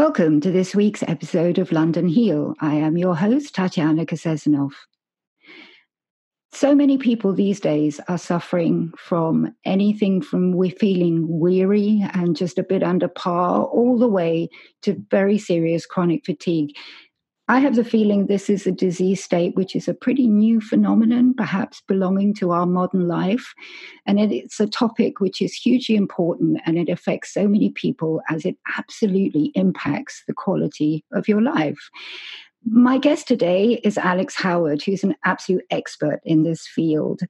Welcome to this week's episode of London Heal. I am your host, Tatiana Kasesanov. So many people these days are suffering from anything from we feeling weary and just a bit under par, all the way to very serious chronic fatigue. I have the feeling this is a disease state which is a pretty new phenomenon, perhaps belonging to our modern life. And it's a topic which is hugely important and it affects so many people as it absolutely impacts the quality of your life. My guest today is Alex Howard, who's an absolute expert in this field.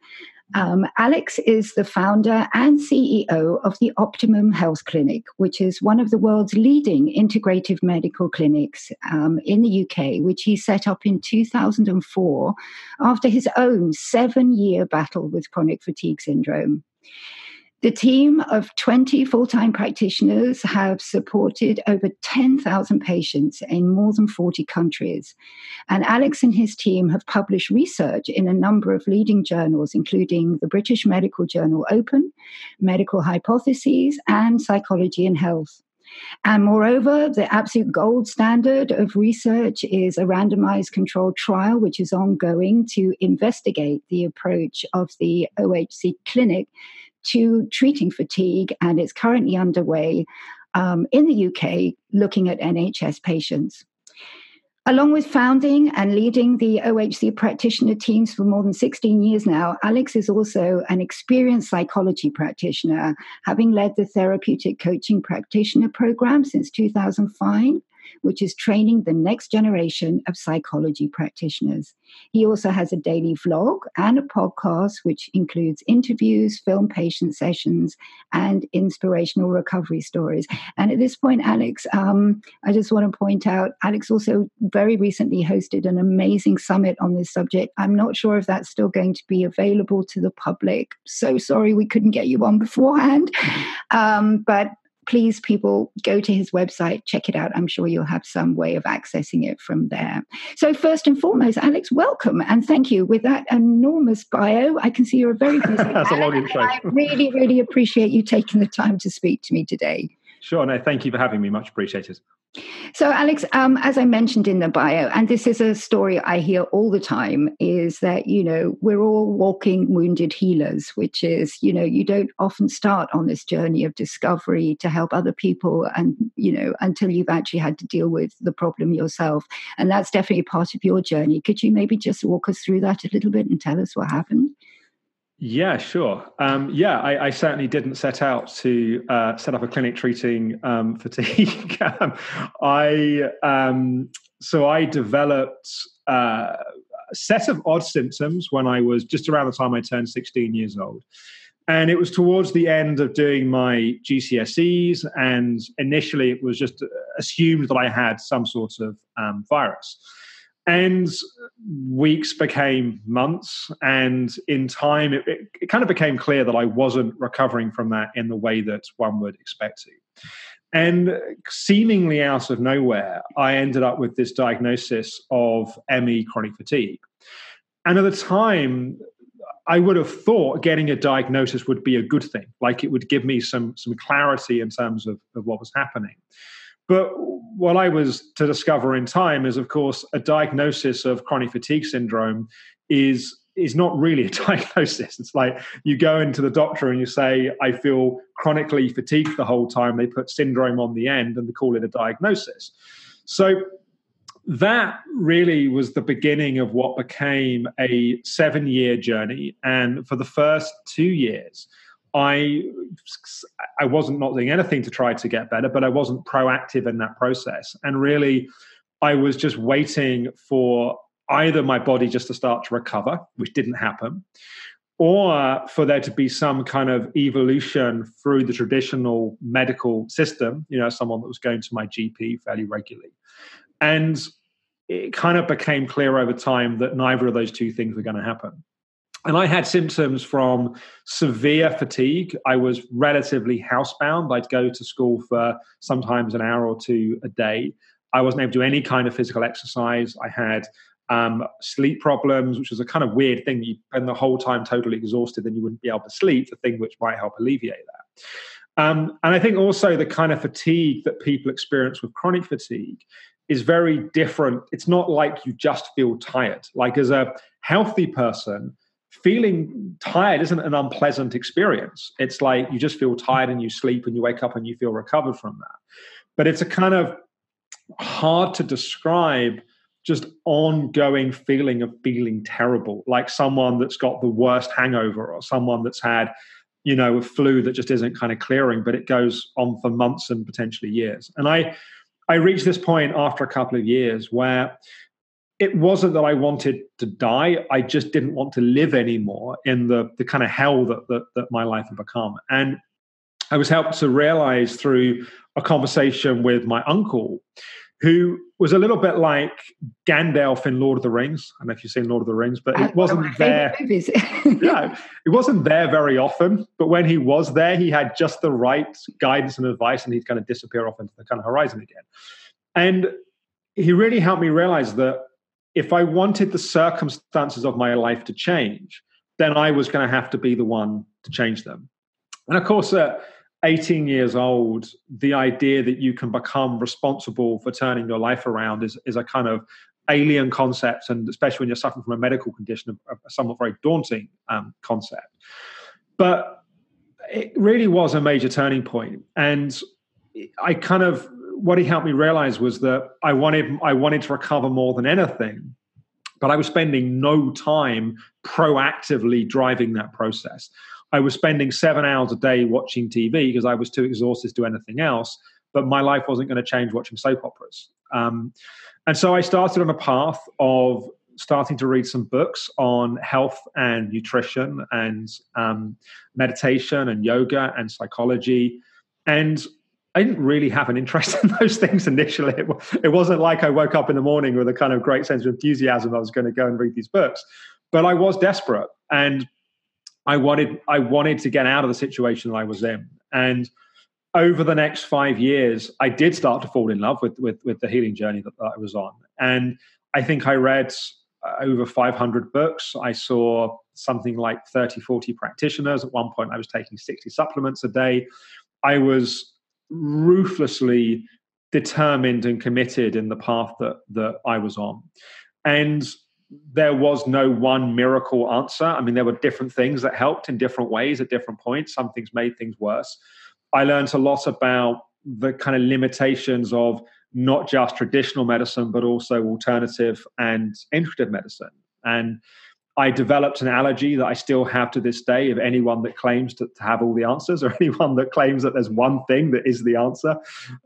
Um, Alex is the founder and CEO of the Optimum Health Clinic, which is one of the world's leading integrative medical clinics um, in the UK, which he set up in 2004 after his own seven year battle with chronic fatigue syndrome. The team of 20 full time practitioners have supported over 10,000 patients in more than 40 countries. And Alex and his team have published research in a number of leading journals, including the British Medical Journal Open, Medical Hypotheses, and Psychology and Health. And moreover, the absolute gold standard of research is a randomized controlled trial, which is ongoing to investigate the approach of the OHC clinic to treating fatigue, and it's currently underway um, in the UK looking at NHS patients. Along with founding and leading the OHC practitioner teams for more than 16 years now, Alex is also an experienced psychology practitioner, having led the therapeutic coaching practitioner program since 2005 which is training the next generation of psychology practitioners. He also has a daily vlog and a podcast, which includes interviews, film patient sessions, and inspirational recovery stories. And at this point, Alex, um, I just want to point out Alex also very recently hosted an amazing summit on this subject. I'm not sure if that's still going to be available to the public. So sorry we couldn't get you on beforehand. Um, but please, people, go to his website, check it out. I'm sure you'll have some way of accessing it from there. So, first and foremost, Alex, welcome and thank you. With that enormous bio, I can see you're a very busy That's man, a long intro. I really, really appreciate you taking the time to speak to me today. Sure. No, thank you for having me. Much appreciated. So, Alex, um, as I mentioned in the bio, and this is a story I hear all the time, is that, you know, we're all walking wounded healers, which is, you know, you don't often start on this journey of discovery to help other people and, you know, until you've actually had to deal with the problem yourself. And that's definitely part of your journey. Could you maybe just walk us through that a little bit and tell us what happened? Yeah, sure. Um, yeah, I, I, certainly didn't set out to uh, set up a clinic treating um, fatigue. Um, I um, so I developed uh, a set of odd symptoms when I was just around the time I turned 16 years old. And it was towards the end of doing my GCSEs, and initially it was just assumed that I had some sort of um, virus. And weeks became months. And in time, it, it, it, kind of became clear that I wasn't recovering from that in the way that one would expect to. And seemingly out of nowhere, I ended up with this diagnosis of ME chronic fatigue. And at the time, I would have thought getting a diagnosis would be a good thing, like it would give me some, some clarity in terms of, of what was happening. But what I was to discover in time is, of course, a diagnosis of chronic fatigue syndrome is is not really a diagnosis. It's like you go into the doctor and you say, I feel chronically fatigued the whole time. They put syndrome on the end and they call it a diagnosis. So that really was the beginning of what became a seven year journey. And for the first two years, I I wasn't not doing anything to try to get better, but I wasn't proactive in that process. And really, I was just waiting for either my body just to start to recover, which didn't happen, or for there to be some kind of evolution through the traditional medical system, you know, someone that was going to my GP fairly regularly. And it kind of became clear over time that neither of those two things were going to happen. And I had symptoms from severe fatigue. I was relatively housebound. I'd go to school for sometimes an hour or two a day. I wasn't able to do any kind of physical exercise. I had um, sleep problems, which was a kind of weird thing. You spend the whole time totally exhausted, then you wouldn't be able to sleep, the thing which might help alleviate that. Um, and I think also the kind of fatigue that people experience with chronic fatigue is very different. It's not like you just feel tired. Like as a healthy person, feeling tired isn't an unpleasant experience. It's like you just feel tired and you sleep and you wake up and you feel recovered from that. But it's a kind of hard to describe just ongoing feeling of feeling terrible, like someone that's got the worst hangover or someone that's had, you know, a flu that just isn't kind of clearing, but it goes on for months and potentially years. And I I reached this point after a couple of years where it wasn't that I wanted to die. I just didn't want to live anymore in the, the kind of hell that, that, that my life had become. And I was helped to realize through a conversation with my uncle, who was a little bit like Gandalf in Lord of the Rings. I don't know if you've seen Lord of the Rings, but it uh, wasn't there. yeah, it wasn't there very often. But when he was there, he had just the right guidance and advice, and he'd kind of disappear off into the kind of horizon again. And he really helped me realize that if I wanted the circumstances of my life to change, then I was going to have to be the one to change them. And of course, at 18 years old, the idea that you can become responsible for turning your life around is, is a kind of alien concept, and especially when you're suffering from a medical condition, a, somewhat very daunting um, concept. But it really was a major turning point, and I kind of what he helped me realize was that I wanted I wanted to recover more than anything, but I was spending no time proactively driving that process. I was spending seven hours a day watching TV because I was too exhausted to do anything else. But my life wasn't going to change watching soap operas. Um, and so I started on a path of starting to read some books on health and nutrition and um, meditation and yoga and psychology. And I didn't really have an interest in those things initially. It, it, wasn't like I woke up in the morning with a kind of great sense of enthusiasm. I was going to go and read these books, but I was desperate and I wanted I wanted to get out of the situation that I was in. And over the next five years, I did start to fall in love with with, with the healing journey that, that I was on. And I think I read uh, over 500 books. I saw something like 30, 40 practitioners. At one point, I was taking 60 supplements a day. I was ruthlessly determined and committed in the path that that I was on. And there was no one miracle answer. I mean, there were different things that helped in different ways at different points. Some things made things worse. I learned a lot about the kind of limitations of not just traditional medicine, but also alternative and integrative medicine. And I developed an allergy that I still have to this day of anyone that claims to, to, have all the answers or anyone that claims that there's one thing that is the answer.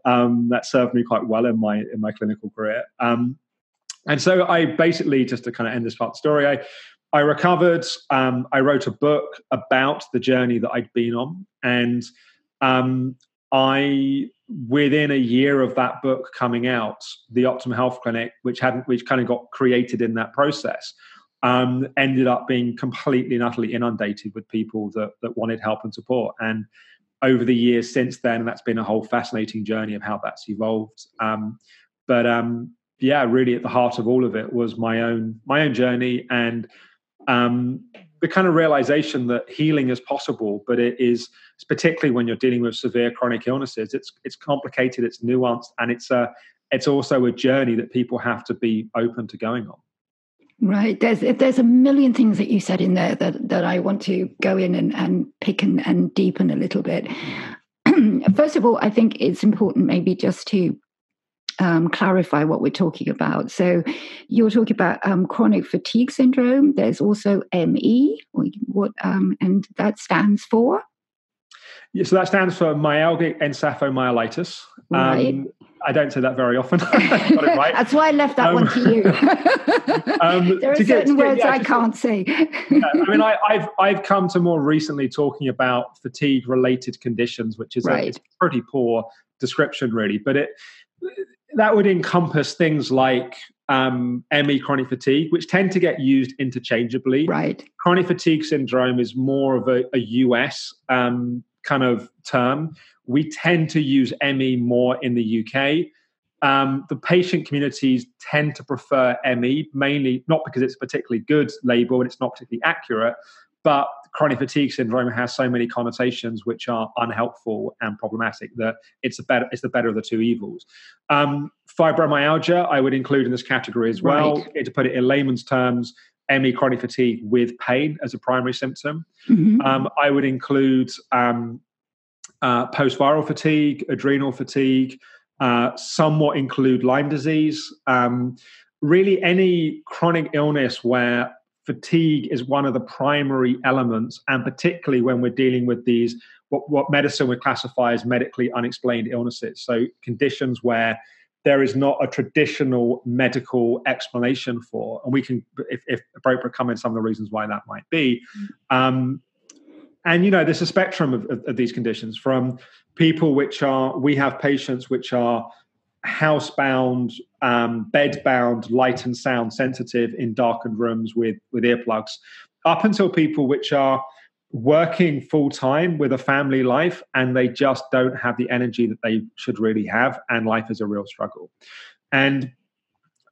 Um, that served me quite well in my in my clinical career. Um, and so I basically, just to kind of end this part of the story, I I recovered. Um, I wrote a book about the journey that I'd been on, and um, I within a year of that book coming out, the Optimum Health Clinic, which hadn't which kind of got created in that process um, ended up being completely and utterly inundated with people that, that wanted help and support. And over the years since then, that's been a whole fascinating journey of how that's evolved. Um, but um, yeah, really at the heart of all of it was my own my own journey and um, the kind of realization that healing is possible, but it is particularly when you're dealing with severe chronic illnesses. It's it's complicated, it's nuanced, and it's a it's also a journey that people have to be open to going on. Right. There's there's a million things that you said in there that, that I want to go in and, and pick and, and deepen a little bit. First of all, I think it's important maybe just to um, clarify what we're talking about. So you're talking about um, chronic fatigue syndrome. There's also ME, what um, and that stands for. Yeah, so that stands for myalgic encephalomyelitis. Right. Um, I don't say that very often. right. That's why I left that um, one to you. um, there are certain get, words yeah, I just, can't say. yeah, I mean, I, have I've come to more recently talking about fatigue-related conditions, which is right. a, a pretty poor description, really. But it that would encompass things like um, ME chronic fatigue, which tend to get used interchangeably. Right. Chronic fatigue syndrome is more of a, a US um, kind of term. We tend to use ME more in the UK. Um, the patient communities tend to prefer ME mainly not because it's a particularly good label and it's not particularly accurate, but chronic fatigue syndrome has so many connotations which are unhelpful and problematic that it's the better it's the better of the two evils. Um, fibromyalgia, I would include in this category as well. Right. To put it in layman's terms, ME chronic fatigue with pain as a primary symptom. Mm-hmm. Um, I would include um, uh, post viral fatigue, adrenal fatigue, uh, somewhat include Lyme disease. Um, really, any chronic illness where fatigue is one of the primary elements, and particularly when we're dealing with these, what, what medicine would classify as medically unexplained illnesses. So, conditions where there is not a traditional medical explanation for, and we can, if, if appropriate, come in some of the reasons why that might be. Um, and you know, there's a spectrum of, of, of, these conditions from people which are, we have patients which are housebound, um, bedbound, light and sound sensitive in darkened rooms with with earplugs, up until people which are working full time with a family life and they just don't have the energy that they should really have and life is a real struggle and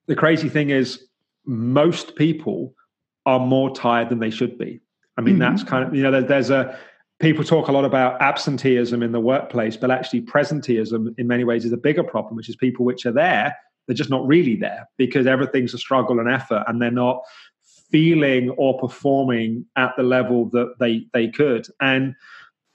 the crazy thing is most people are more tired than they should be i mean mm-hmm. that's kind of you know there's a people talk a lot about absenteeism in the workplace but actually presenteeism in many ways is a bigger problem which is people which are there they're just not really there because everything's a struggle and effort and they're not feeling or performing at the level that they they could. And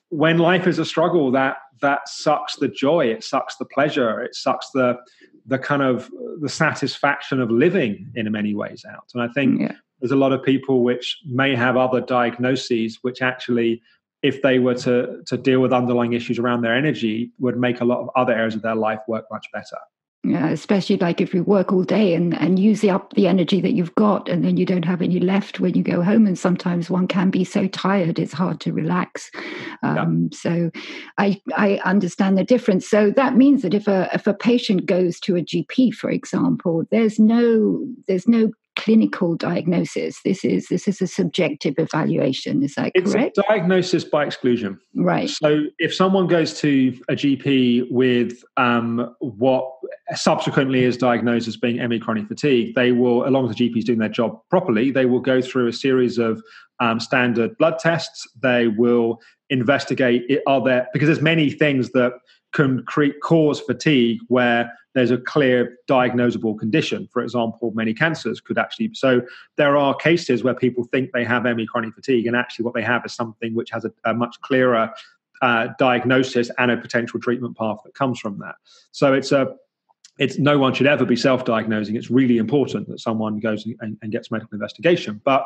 when life is a struggle that that sucks the joy it sucks the pleasure it sucks the the kind of the satisfaction of living in many ways out. And i think yeah. there's a lot of people which may have other diagnoses which actually if they were to to deal with underlying issues around their energy would make a lot of other areas of their life work much better yeah, especially like if you work all day and, and use up the energy that you've got and then you don't have any left when you go home and sometimes one can be so tired it's hard to relax um, yeah. so I, I understand the difference so that means that if a, if a patient goes to a gp for example there's no there's no clinical diagnosis. This is this is a subjective evaluation. Is that it's correct? Diagnosis by exclusion. Right. So if someone goes to a GP with um, what subsequently is diagnosed as being ME chronic fatigue, they will, along with the GP is doing their job properly, they will go through a series of um, standard blood tests. They will investigate it, are there because there's many things that can create cause fatigue where there's a clear diagnosable condition. For example, many cancers could actually. So there are cases where people think they have ME chronic fatigue, and actually what they have is something which has a, a much clearer uh, diagnosis and a potential treatment path that comes from that. So it's a it's no one should ever be self-diagnosing. It's really important that someone goes and, and gets medical investigation. But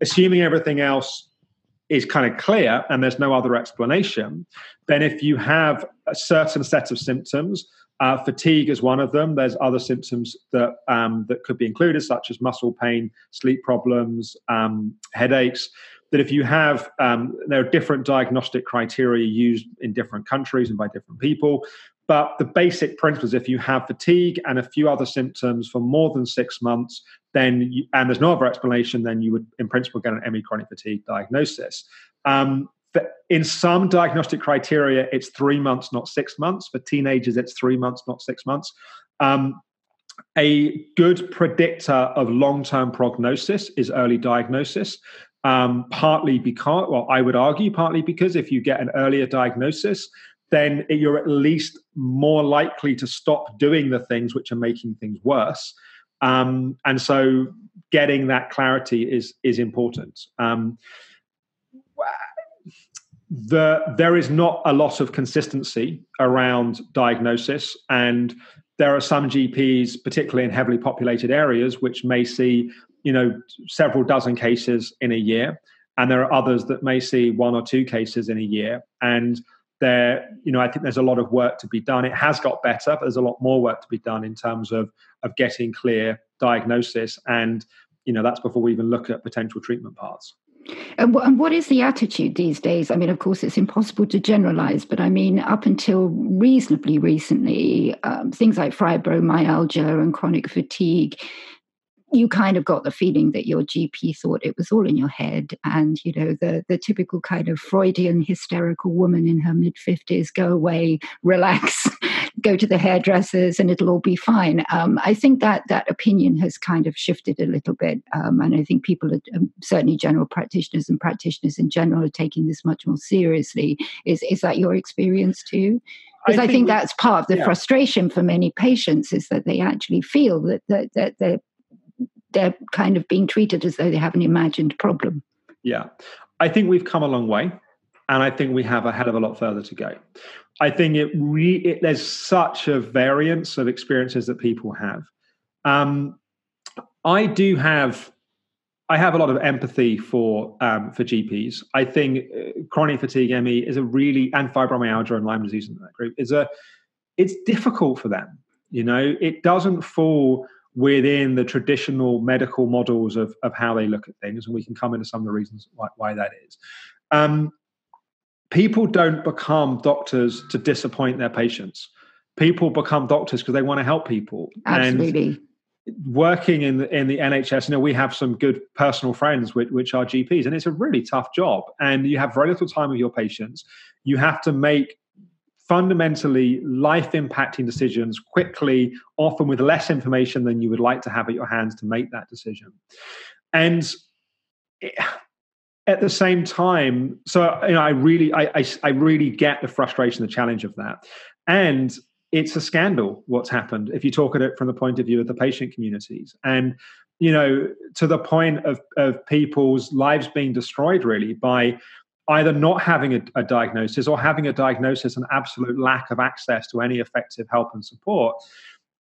assuming everything else is kind of clear and there's no other explanation, then if you have a certain set of symptoms, uh, fatigue is one of them. There's other symptoms that um, that could be included, such as muscle pain, sleep problems, um, headaches. That if you have, um, there are different diagnostic criteria used in different countries and by different people. But the basic principle is if you have fatigue and a few other symptoms for more than six months, then you, and there's no other explanation, then you would, in principle, get an ME chronic fatigue diagnosis. Um, in some diagnostic criteria, it's three months, not six months. For teenagers, it's three months, not six months. Um, a good predictor of long term prognosis is early diagnosis. Um, partly because, well, I would argue, partly because if you get an earlier diagnosis, then you're at least more likely to stop doing the things which are making things worse. Um, and so getting that clarity is is important. Um, the, there is not a lot of consistency around diagnosis, and there are some GPs, particularly in heavily populated areas, which may see you know several dozen cases in a year, and there are others that may see one or two cases in a year, and there you know i think there's a lot of work to be done it has got better but there's a lot more work to be done in terms of of getting clear diagnosis and you know that's before we even look at potential treatment paths and, and what is the attitude these days? I mean, of course, it's impossible to generalize, but I mean, up until reasonably recently, um, things like fibromyalgia and chronic fatigue you kind of got the feeling that your GP thought it was all in your head, and you know the the typical kind of Freudian hysterical woman in her mid fifties, go away, relax, go to the hairdressers, and it'll all be fine. Um, I think that that opinion has kind of shifted a little bit, um, and I think people, are, um, certainly general practitioners and practitioners in general, are taking this much more seriously. Is is that your experience too? Because I, I, think, think that's part of the yeah. frustration for many patients is that they actually feel that that, that they're they're kind of being treated as though they have an imagined problem. Yeah, I think we've come a long way, and I think we have a hell of a lot further to go. I think it, re- it there's such a variance of experiences that people have. Um, I do have I have a lot of empathy for um, for GPs. I think uh, chronic fatigue ME is a really and fibromyalgia and Lyme disease in that group is a it's difficult for them. You know, it doesn't fall within the traditional medical models of, of how they look at things, and we can come into some of the reasons why, why that is. Um, people don't become doctors to disappoint their patients. People become doctors because they want to help people. Absolutely. And working in the, in the NHS, you know, we have some good personal friends which, which are GPs, and it's a really tough job. And you have very little time with your patients. You have to make fundamentally life impacting decisions quickly, often with less information than you would like to have at your hands to make that decision. And at the same time, so you know, I really, I, I, I really get the frustration, the challenge of that, and it's a scandal what's happened if you talk at it from the point of view of the patient communities and you know to the point of of people's lives being destroyed really by either not having a, a, diagnosis or having a diagnosis and absolute lack of access to any effective help and support.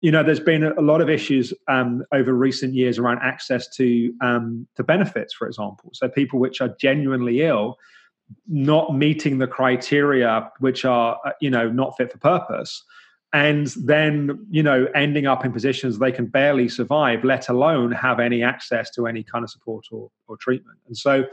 You know, there's been a lot of issues um, over recent years around access to um, to benefits, for example. So people which are genuinely ill, not meeting the criteria, which are uh, you know not fit for purpose, and then you know ending up in positions they can barely survive, let alone have any access to any kind of support or, or treatment. And so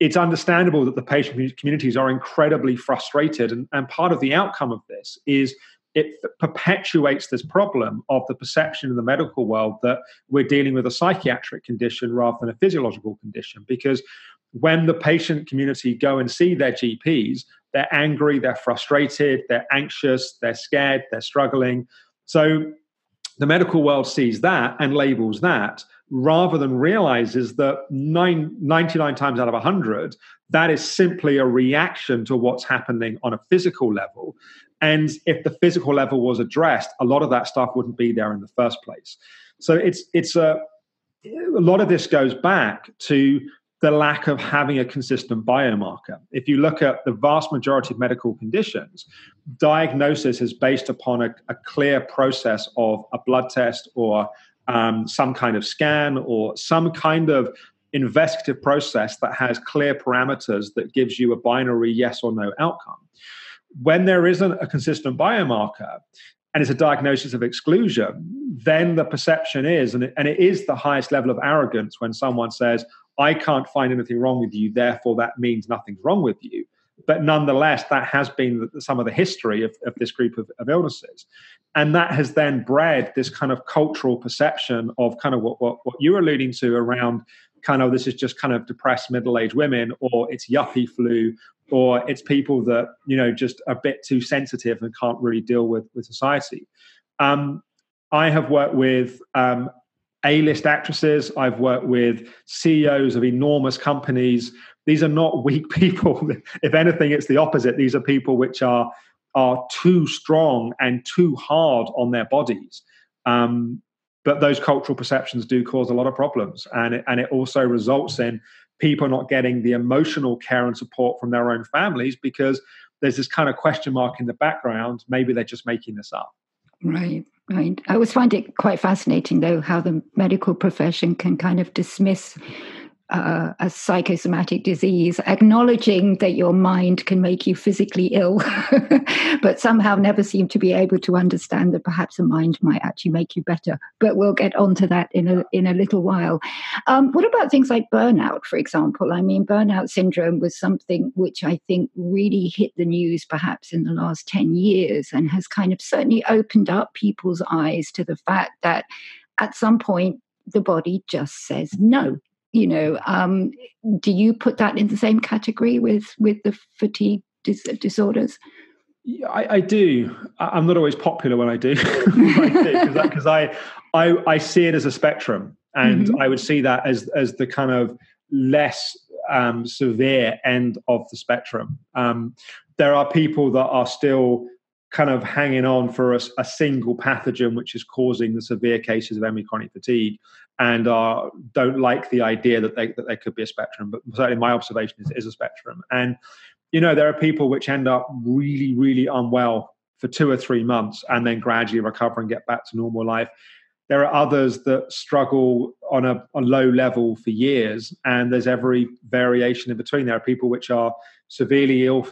it's understandable that the patient communities are incredibly frustrated. And, and part of the outcome of this is it perpetuates this problem of the perception in the medical world that we're dealing with a psychiatric condition rather than a physiological condition. Because when the patient community go and see their GPs, they're angry, they're frustrated, they're anxious, they're scared, they're struggling. So the medical world sees that and labels that rather than realizes that nine, 99 times out of 100, that is simply a reaction to what's happening on a physical level. And if the physical level was addressed, a lot of that stuff wouldn't be there in the first place. So it's it's a a lot of this goes back to the lack of having a consistent biomarker. If you look at the vast majority of medical conditions, diagnosis is based upon a, a clear process of a blood test or um, some kind of scan or some kind of investigative process that has clear parameters that gives you a binary yes or no outcome. When there isn't a consistent biomarker and it's a diagnosis of exclusion, then the perception is, and it, and it is the highest level of arrogance when someone says, I can't find anything wrong with you, therefore that means nothing's wrong with you. But nonetheless, that has been some of the history of, of this group of, of illnesses. And that has then bred this kind of cultural perception of kind of what, what, what you're alluding to around kind of this is just kind of depressed middle-aged women or it's yuppie flu or it's people that you know just a bit too sensitive and can't really deal with with society um, i have worked with um, a-list actresses i've worked with ceos of enormous companies these are not weak people. if anything, it's the opposite. These are people which are are too strong and too hard on their bodies. Um, but those cultural perceptions do cause a lot of problems, and it, and it also results in people not getting the emotional care and support from their own families because there's this kind of question mark in the background. Maybe they're just making this up. Right, right. I always find it quite fascinating, though, how the medical profession can kind of dismiss uh, a psychosomatic disease, acknowledging that your mind can make you physically ill, but somehow never seem to be able to understand that perhaps a mind might actually make you better. But we'll get onto that in a in a little while. Um, what about things like burnout, for example? I mean, burnout syndrome was something which I think really hit the news perhaps in the last ten years, and has kind of certainly opened up people's eyes to the fact that at some point the body just says no. You know, um, do you put that in the same category with with the fatigue dis- disorders? I, I, do. I'm not always popular when I do, because I, I, I, I, see it as a spectrum, and mm-hmm. I would see that as as the kind of less um, severe end of the spectrum. Um, there are people that are still kind of hanging on for a, a, single pathogen which is causing the severe cases of chronic fatigue and are don't like the idea that they that there could be a spectrum but certainly my observation is, is a spectrum. And you know there are people which end up really really unwell for two or three months and then gradually recover and get back to normal life. There are others that struggle on a, a low level for years and there's every variation in between. There are people which are severely ill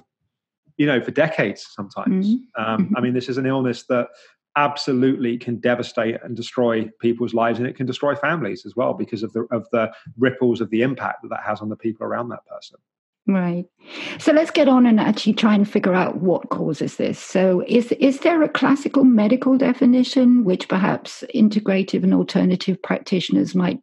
you know, for decades sometimes. Mm-hmm. Um, I mm-hmm. mean, this is an illness that absolutely can devastate and destroy people's lives, and it can destroy families as well because of the of the ripples of the impact that that has on the people around that person. Right. So let's get on and actually try and figure out what causes this. So is is there a classical medical definition which perhaps integrative and alternative practitioners might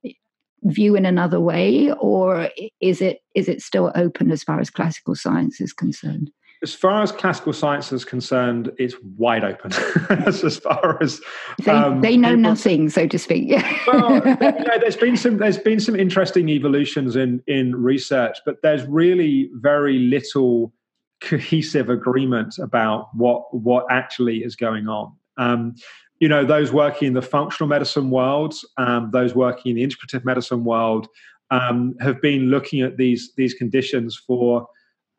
view in another way or is it is it still open as far as classical science is concerned? As far as classical science is concerned, it's wide open. as, far as they, um, they know people, nothing, so to speak. well, you know, there's been some there's been some interesting evolutions in in research, but there's really very little cohesive agreement about what what actually is going on. Um, you know, those working in the functional medicine world, um, those working in the integrative medicine world, um, have been looking at these these conditions for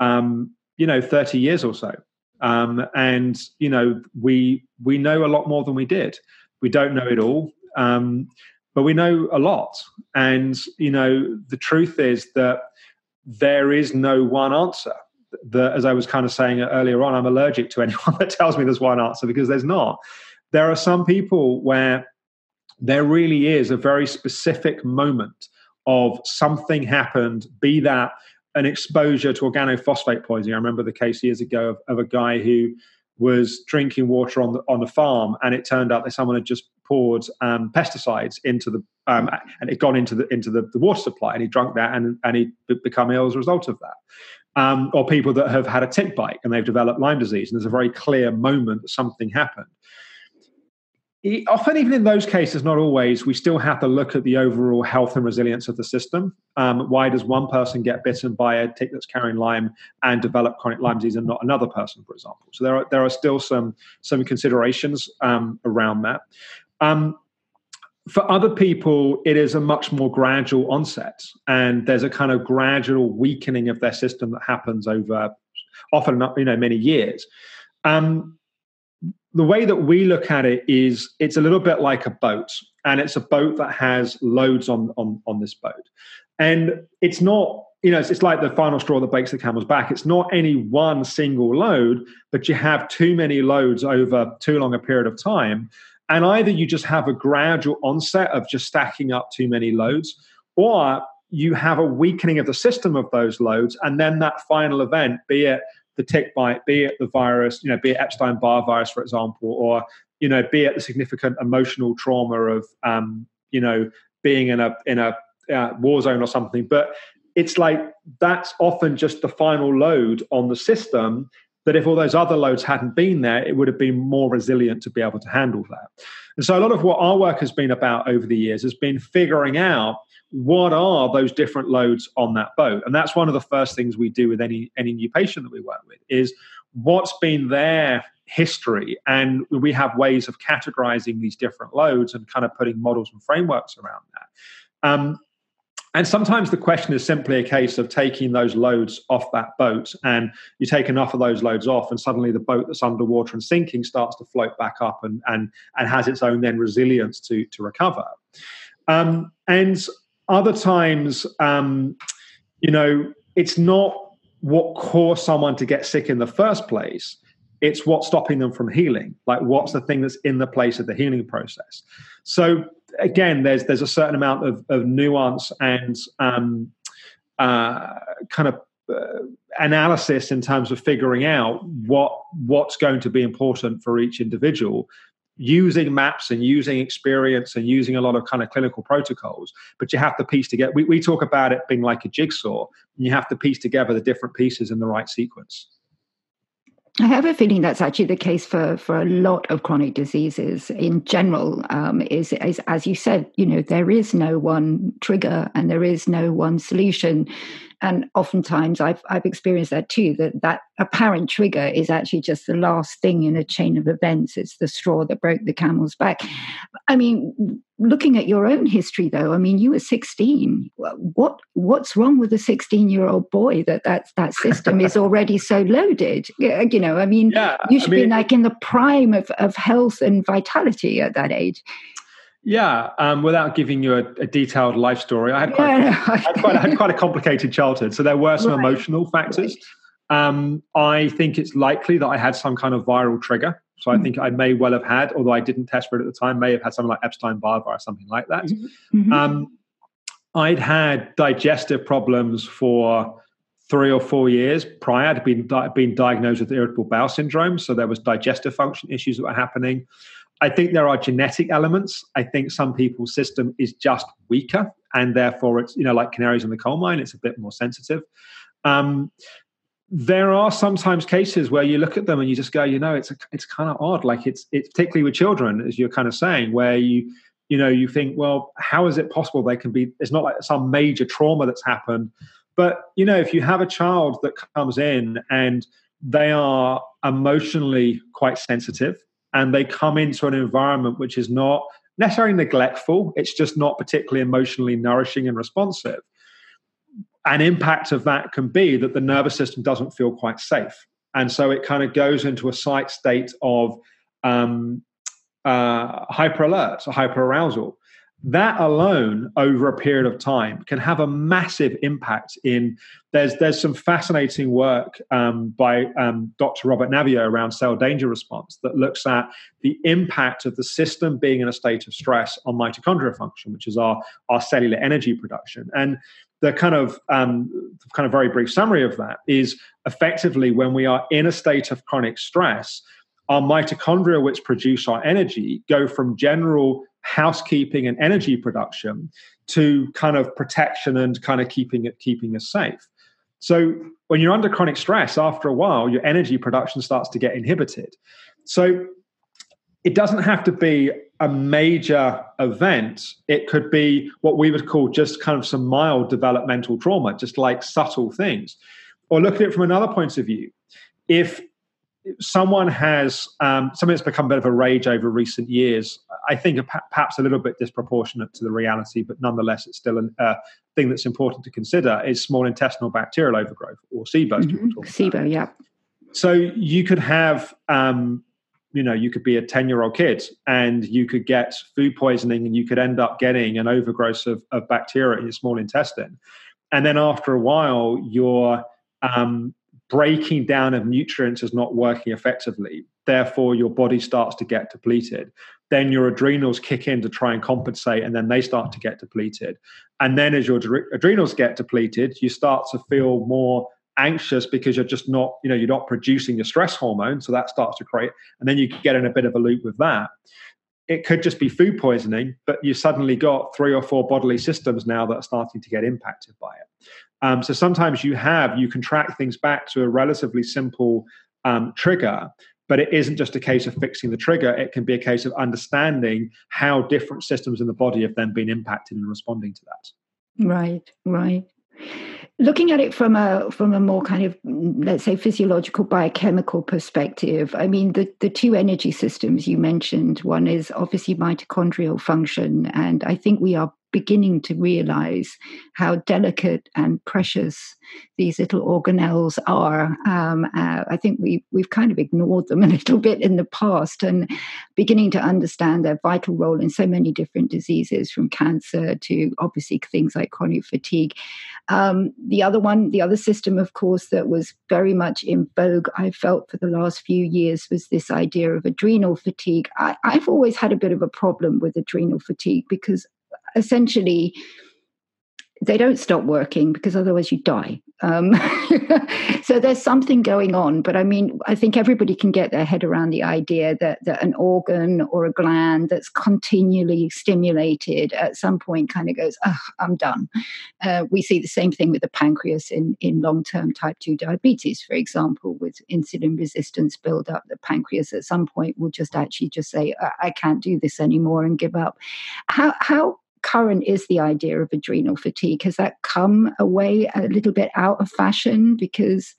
um, you know 30 years or so. Um, and you know we we know a lot more than we did. We don't know it all um, but we know a lot. And you know the truth is that there is no one answer. That as i was kind of saying earlier on i'm allergic to anyone that tells me there's one answer because there's not. There are some people where there really is a very specific moment of something happened be that an exposure to organophosphate poisoning. I remember the case years ago of, of a guy who was drinking water on the on the farm, and it turned out that someone had just poured um, pesticides into the um, and it gone into the into the, the, water supply, and he drank that, and and he become ill as a result of that. Um, or people that have had a tick bite and they've developed Lyme disease, and there's a very clear moment that something happened often even in those cases not always we still have to look at the overall health and resilience of the system. Um, why does one person get bitten by a tick that's carrying lyme and develop chronic lyme disease and not another person for example? So there are there are still some some considerations um, around that. Um, for other people it is a much more gradual onset and there's a kind of gradual weakening of their system that happens over often you know many years. Um, the way that we look at it is it's a little bit like a boat and it's a boat that has loads on on on this boat. And it's not you know it's, it's like the final straw that breaks the camel's back. It's not any one single load but you have too many loads over too long a period of time. And either you just have a gradual onset of just stacking up too many loads or you have a weakening of the system of those loads and then that final event be it the tick bite, be it the virus, you know, be it Epstein Barr virus, for example, or you know, be it the significant emotional trauma of um, you know being in a in a uh, war zone or something. But it's like that's often just the final load on the system. That if all those other loads hadn't been there, it would have been more resilient to be able to handle that. And so, a lot of what our work has been about over the years has been figuring out what are those different loads on that boat. And that's one of the first things we do with any any new patient that we work with is what's been their history. And we have ways of categorizing these different loads and kind of putting models and frameworks around that. Um, and sometimes the question is simply a case of taking those loads off that boat, and you take enough of those loads off, and suddenly the boat that's underwater and sinking starts to float back up and and and has its own then resilience to to recover. Um, and other times, um, you know, it's not what caused someone to get sick in the first place. It's what's stopping them from healing. Like, what's the thing that's in the place of the healing process? So, again, there's there's a certain amount of, of nuance and um, uh, kind of uh, analysis in terms of figuring out what what's going to be important for each individual using maps and using experience and using a lot of kind of clinical protocols. But you have to piece together we, we talk about it being like a jigsaw. And you have to piece together the different pieces in the right sequence I have a feeling that's actually the case for, for a lot of chronic diseases in general. Um, is, is as you said, you know, there is no one trigger and there is no one solution and oftentimes I've I've experienced that too. That that apparent trigger is actually just the last thing in a chain of events. It's the straw that broke the camel's back. I mean, looking at your own history, though, I mean, you were 16. What what's wrong with a 16 year old boy that that that system is already so loaded? You know, I mean, yeah, you should I mean, be like in the prime of of health and vitality at that age. Yeah, um, without giving you a, a, detailed life story, I had quite, yeah, I had quite, I had quite a complicated childhood. So there were some right. emotional factors. Um, I think it's likely that I had some kind of viral trigger. So I mm-hmm. think I may well have had, although I didn't test for it at the time, may have had something like Epstein Barr virus, something like that. Mm-hmm. mm-hmm. Um, I'd had digestive problems for three or four years prior. I'd been, di- been diagnosed with irritable bowel syndrome. So there was digestive function issues that were happening. I think there are genetic elements. I think some people's system is just weaker, and therefore it's you know like canaries in the coal mine. It's a bit more sensitive. Um, there are sometimes cases where you look at them and you just go, you know, it's a, it's kind of odd. Like it's it's particularly with children, as you're kind of saying, where you you know you think, well, how is it possible they can be? It's not like some major trauma that's happened, but you know, if you have a child that comes in and they are emotionally quite sensitive and they come into an environment which is not necessarily neglectful, it's just not particularly emotionally nourishing and responsive. An impact of that can be that the nervous system doesn't feel quite safe. And so it kind of goes into a slight state of um, uh, hyper alert hyper arousal that alone over a period of time can have a massive impact in there's there's some fascinating work um, by um, dr robert Naviaux around cell danger response that looks at the impact of the system being in a state of stress on mitochondrial function which is our our cellular energy production. And the kind of um, kind of very brief summary of that is effectively when we are in a state of chronic stress our mitochondria which produce our energy go from general housekeeping and energy production to kind of protection and kind of keeping it keeping us safe. So when you're under chronic stress, after a while, your energy production starts to get inhibited. So it doesn't have to be a major event. It could be what we would call just kind of some mild developmental trauma, just like subtle things. Or look at it from another point of view. If someone has um, something that's become a bit of a rage over recent years. I think perhaps a little bit disproportionate to the reality, but nonetheless, it's still a uh, thing that's important to consider. Is small intestinal bacterial overgrowth or SIBO? Mm-hmm. SIBO, yeah. So you could have, um, you know, you could be a ten-year-old kid and you could get food poisoning, and you could end up getting an overgrowth of, of bacteria in your small intestine, and then after a while, your um, breaking down of nutrients is not working effectively. Therefore, your body starts to get depleted. Then your adrenals kick in to try and compensate, and then they start to get depleted. And then, as your adrenals get depleted, you start to feel more anxious because you're just not, you know, you're not producing your stress hormone. So that starts to create, and then you get in a bit of a loop with that. It could just be food poisoning, but you suddenly got three or four bodily systems now that are starting to get impacted by it. Um, so sometimes you have, you can track things back to a relatively simple um, trigger, but it isn't just a case of fixing the trigger. It can be a case of understanding how different systems in the body have then been impacted and responding to that. Right, right looking at it from a from a more kind of let's say physiological biochemical perspective i mean the the two energy systems you mentioned one is obviously mitochondrial function and i think we are beginning to realize how delicate and precious these little organelles are. Um, uh, I think we, we've kind of ignored them a little bit in the past and beginning to understand their vital role in so many different diseases, from cancer to obviously things like chronic fatigue. Um, the other one, the other system, of course, that was very much in vogue, I felt for the last few years, was this idea of adrenal fatigue. I, I've always had a bit of a problem with adrenal fatigue because essentially they don't stop working because otherwise you die. Um, so there's something going on. But I mean, I think everybody can get their head around the idea that, that an organ or a gland that's continually stimulated at some point kind of goes, oh, I'm done. Uh, we see the same thing with the pancreas in, in long term type 2 diabetes, for example, with insulin resistance build up. The pancreas at some point will just actually just say, I can't do this anymore and give up. How, how current is the idea of adrenal fatigue? Has that come away a little bit out of fashion? Because,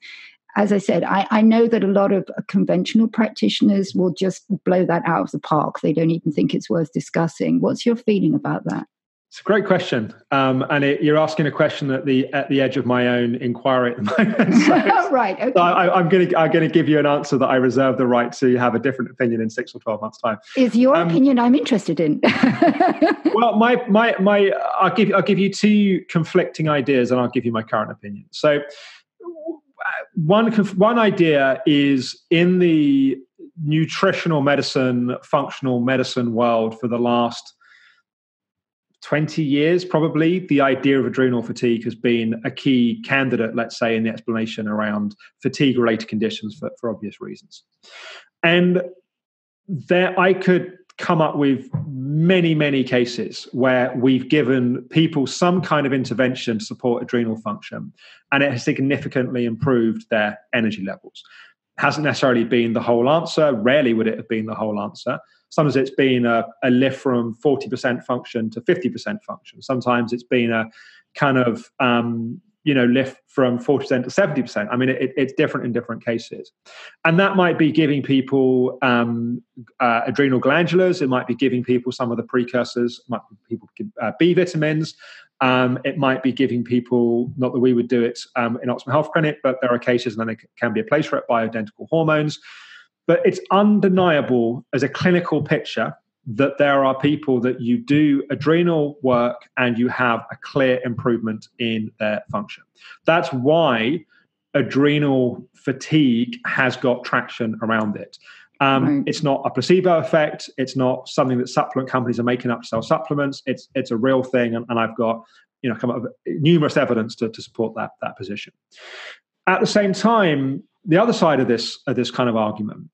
as I said, I, I, know that a lot of uh, conventional practitioners will just blow that out of the park. They don't even think it's worth discussing. What's your feeling about that? It's a great question, um, and it, you're asking a question at the at the edge of my own inquiry at the moment. So, right. Okay. So I, am going to I'm going to give you an answer that I reserve the right to have a different opinion in six or twelve months' time. Is your um, opinion I'm interested in? well, my my my I'll give I'll give you two conflicting ideas, and I'll give you my current opinion. So one one idea is in the nutritional medicine, functional medicine world for the last 20 years, probably, the idea of adrenal fatigue has been a key candidate, let's say, in the explanation around fatigue related conditions for, for obvious reasons. And there, I could come up with many, many cases where we've given people some kind of intervention to support adrenal function, and it has significantly improved their energy levels. Hasn't necessarily been the whole answer. Rarely would it have been the whole answer Sometimes it's been a, a lift from 40% function to 50% function. Sometimes it's been a kind of um, you know lift from 40% to 70% i mean it, it's different in different cases. And that might be giving people um, uh, adrenal glandulars it might be giving people some of the precursors. It might be people uh, b vitamins. Um, it might be giving people not that we would do it um, in optimum health clinic but there are cases and then it can be a place for it bioidentical hormones but it's undeniable as a clinical picture that there are people that you do adrenal work and you have a clear improvement in their function. That's why adrenal fatigue has got traction around it. Um, right. It's not a placebo effect. It's not something that supplement companies are making up to sell supplements. It's it's a real thing, and, and I've got you know come up with numerous evidence to, to support that that position. At the same time, the other side of this of this kind of argument.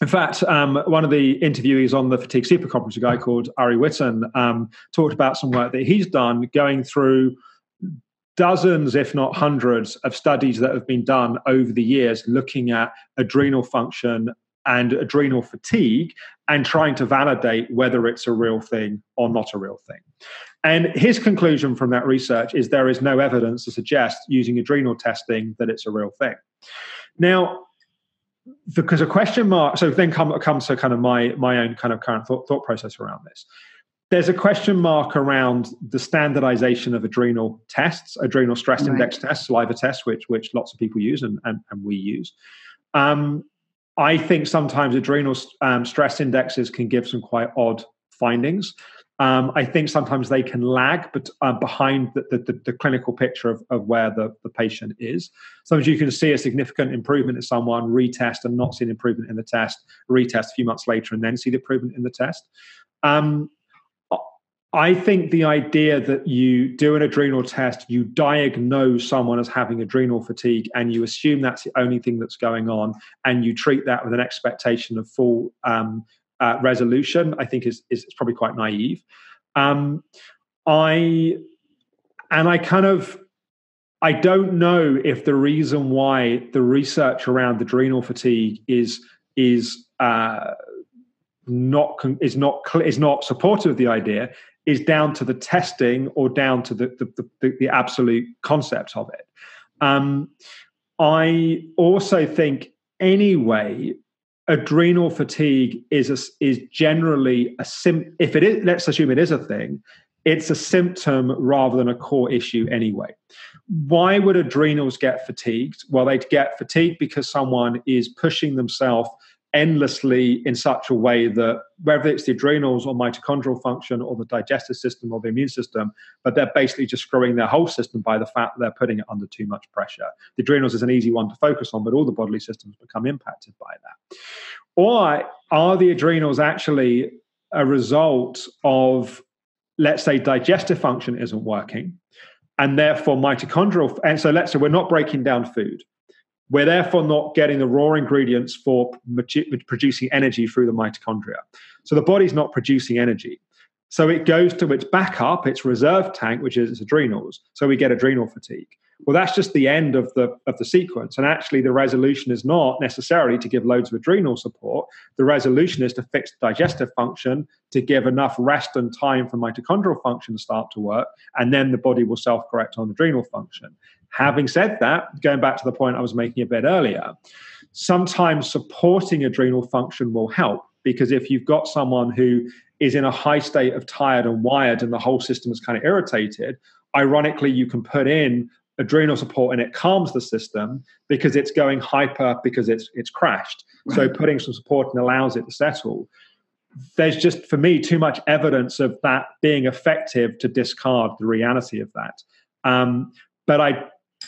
In fact, um, one of the interviewees on the Fatigue Super Conference, a guy called Ari Whitten, um, talked about some work that he's done going through dozens, if not hundreds, of studies that have been done over the years looking at adrenal function and adrenal fatigue and trying to validate whether it's a real thing or not a real thing. And his conclusion from that research is there is no evidence to suggest using adrenal testing that it's a real thing. Now, because a question mark, so then come, comes to kind of my, my own kind of current thought, thought process around this. There's a question mark around the standardization of adrenal tests, adrenal stress right. index tests, saliva tests, which, which lots of people use and, and, and we use. Um, I think sometimes adrenal um, stress indexes can give some quite odd findings. Um, I think sometimes they can lag but, uh, behind the, the, the, clinical picture of, of where the, the patient is. Sometimes you can see a significant improvement in someone, retest and not see an improvement in the test, retest a few months later and then see the improvement in the test. Um, I think the idea that you do an adrenal test, you diagnose someone as having adrenal fatigue, and you assume that's the only thing that's going on, and you treat that with an expectation of full um, uh, resolution, I think is, is, probably quite naive. Um, I and I kind of I don't know if the reason why the research around adrenal fatigue is is uh, not is not is not supportive of the idea is down to the testing or down to the the, the, the absolute concept of it. Um, I also think anyway adrenal fatigue is a, is generally a sim. If it is, let's assume it is a thing. It's a symptom rather than a core issue anyway. Why would adrenals get fatigued? Well, they get fatigued because someone is pushing themselves endlessly in such a way that whether it's the adrenals or mitochondrial function or the digestive system or the immune system, but they're basically just screwing their whole system by the fact that they're putting it under too much pressure. The adrenals is an easy one to focus on, but all the bodily systems become impacted by that. Or are the adrenals actually a result of, let's say, digestive function isn't working? and therefore mitochondrial. And so let's say we're not breaking down food. We're therefore not getting the raw ingredients for producing energy through the mitochondria. So the body's not producing energy. So it goes to its backup, its reserve tank, which is its adrenals. So we get adrenal fatigue. Well, that's just the end of the of the sequence. And actually, the resolution is not necessarily to give loads of adrenal support. The resolution is to fix digestive function, to give enough rest and time for mitochondrial function to start to work, and then the body will self-correct on adrenal function. Having said that, going back to the point I was making a bit earlier, sometimes supporting adrenal function will help because if you've got someone who is in a high state of tired and wired and the whole system is kind of irritated, ironically, you can put in adrenal support and it calms the system because it's going hyper because it's it's crashed. Right. So putting some support and allows it to settle. There's just for me too much evidence of that being effective to discard the reality of that. Um, but I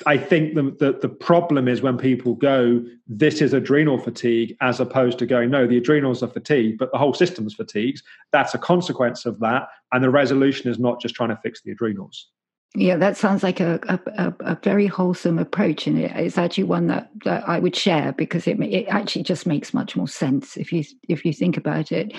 I think the, the, the problem is when people go, this is adrenal fatigue, as opposed to going, no, the adrenals are fatigued, but the whole system's fatigued. That's a consequence of that, and the resolution is not just trying to fix the adrenals. Yeah, that sounds like a, a, a, very wholesome approach, and it's actually one that, that I would share because it it actually just makes much more sense if you if you think about it.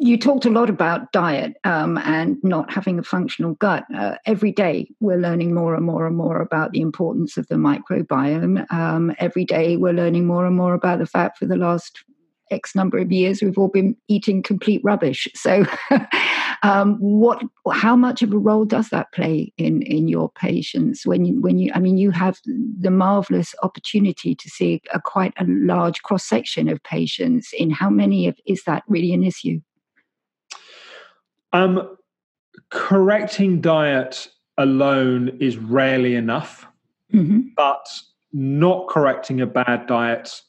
You talked a lot about diet um, and not having a functional gut. Uh, every day, we're learning more and more and more about the importance of the microbiome. Um, every day, we're learning more and more about the fact for the last X number of years, we've all been eating complete rubbish. So, um, what, how much of a role does that play in in your patients when when you? I mean, you have the marvelous opportunity to see a quite a large cross section of patients. In how many of, is that really an issue? Um, correcting diet alone is rarely enough, mm-hmm. but not correcting a bad diet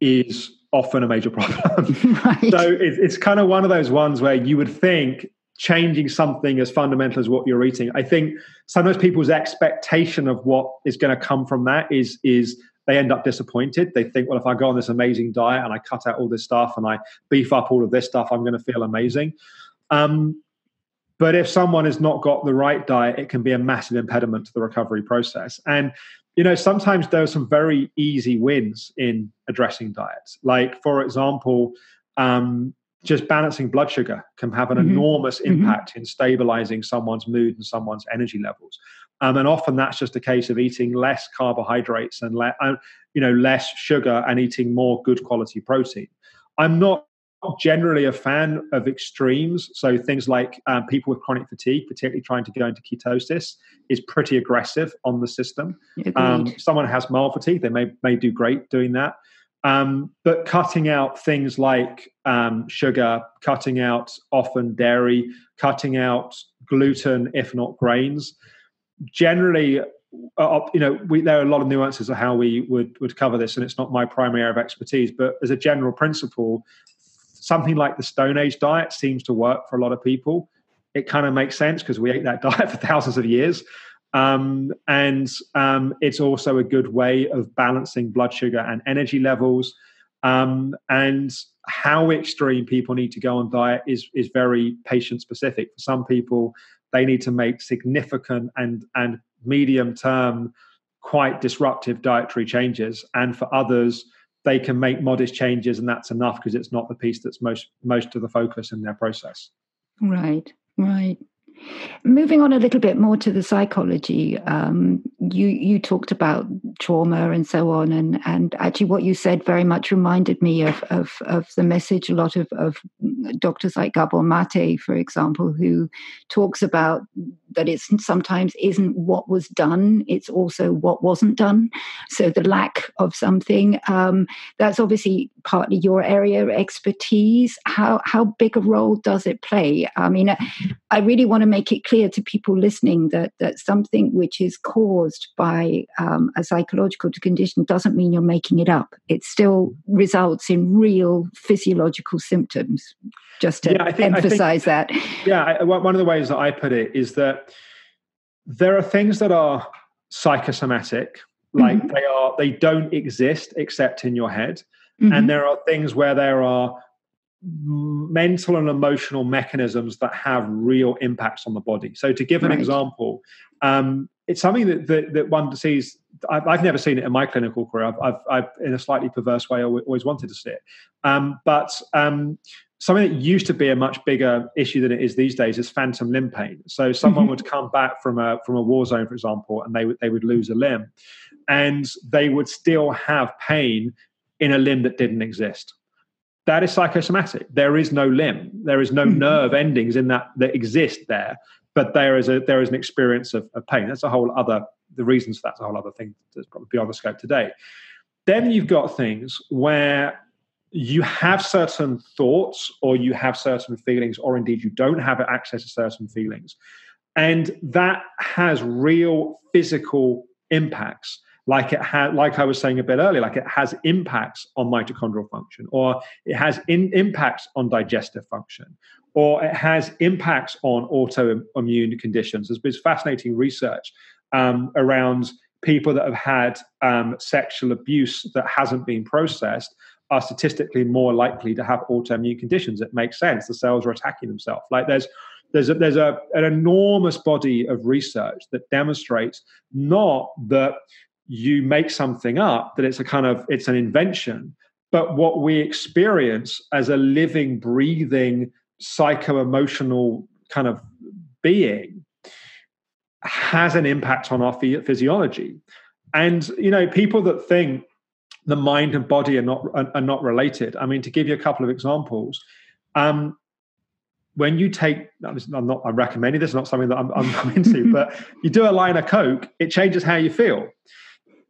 is often a major problem. right. So it, it's kind of one of those ones where you would think changing something as fundamental as what you're eating. I think sometimes people's expectation of what is going to come from that is is they end up disappointed. They think, well, if I go on this amazing diet and I cut out all this stuff and I beef up all of this stuff, I'm going to feel amazing. Um, but if someone has not got the right diet, it can be a massive impediment to the recovery process. And you know, sometimes there are some very easy wins in addressing diets. Like, for example, um, just balancing blood sugar can have an mm-hmm. enormous mm-hmm. impact mm-hmm. in stabilizing someone's mood and someone's energy levels. Um, and often that's just a case of eating less carbohydrates and le- uh, you know less sugar and eating more good quality protein. I'm not generally a fan of extremes. So things like um, people with chronic fatigue, particularly trying to go into ketosis, is pretty aggressive on the system. Um, someone has mild fatigue, they may may do great doing that. Um, but cutting out things like um, sugar, cutting out often dairy, cutting out gluten, if not grains, generally uh, you know, we, there are a lot of nuances of how we would would cover this, and it's not my primary area of expertise. But as a general principle, something like the Stone Age diet seems to work for a lot of people. It kind of makes sense because we ate that diet for thousands of years. Um, and um, it's also a good way of balancing blood sugar and energy levels. Um, and how extreme people need to go on diet is, is very patient specific. For some people, they need to make significant and, and medium term, quite disruptive dietary changes. And for others, they can make modest changes and that's enough because it's not the piece that's most most of the focus in their process. Right right. Moving on a little bit more to the psychology, um, you you talked about trauma and so on, and and actually what you said very much reminded me of of, of the message a lot of, of doctors like Gabor Mate, for example, who talks about that it sometimes isn't what was done; it's also what wasn't done. So the lack of something um, that's obviously partly your area of expertise. How how big a role does it play? I mean, I really want to make it clear to people listening that that something which is caused by um, a psychological condition doesn't mean you're making it up. It still results in real physiological symptoms. Just to yeah, think, emphasize think, that. Yeah, I, one of the ways that I put it is that there are things that are psychosomatic, like mm-hmm. they are they don't exist except in your head, mm-hmm. and there are things where there are mental and emotional mechanisms that have real impacts on the body. So, to give an right. example, um, it's something that, that, that one sees. I've, I've, never seen it in my clinical career. I've, I've, I've in a slightly perverse way, always wanted to see it. Um, but um, something that used to be a much bigger issue than it is these days is phantom limb pain. So someone mm-hmm. would come back from a from a war zone, for example, and they would they would lose a limb, and they would still have pain in a limb that didn't exist that is psychosomatic. There is no limb, there is no mm-hmm. nerve endings in that that exist there, but there is a there is an experience of, of pain. That's a whole other the reasons for that's a whole other thing that's probably beyond the scope today. Then you've got things where you have certain thoughts or you have certain feelings, or indeed you don't have access to certain feelings. And that has real physical impacts like it had like i was saying a bit earlier like it has impacts on mitochondrial function or it has in, impacts on digestive function or it has impacts on autoimmune conditions there's been fascinating research um, around people that have had um, sexual abuse that hasn't been processed are statistically more likely to have autoimmune conditions it makes sense. The cells are attacking themselves. Like there's there's a, there's a, an enormous body of research that demonstrates not that you make something up that it's a kind of it's an invention but what we experience as a living breathing psycho-emotional kind of being has an impact on our physiology. And you know people that think the mind and body are not are, not related i mean to give you a couple of examples um, when you take i'm not i'm recommending this not something that i'm, I'm into but you do a line of coke it changes how you feel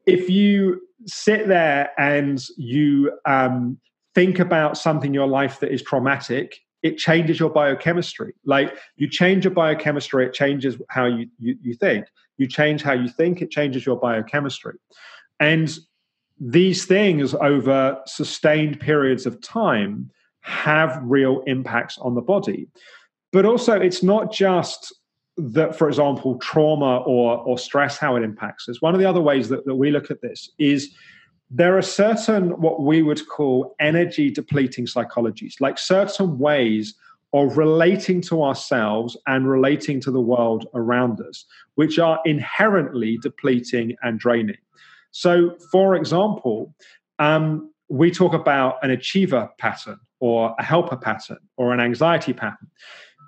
if you sit there and you um, think about something in your life that is traumatic, it changes your biochemistry. Like you change your biochemistry, it changes how you, you, you think. You change how you think, it changes your biochemistry. And these things over sustained periods of time have real impacts on the body. But also, it's not just that, for example, trauma or, or stress, how it impacts us. One of the other ways that, that we look at this is there are certain what we would call energy depleting psychologies, like certain ways of relating to ourselves and relating to the world around us, which are inherently depleting and draining. So, for example, um, we talk about an achiever pattern or a helper pattern or an anxiety pattern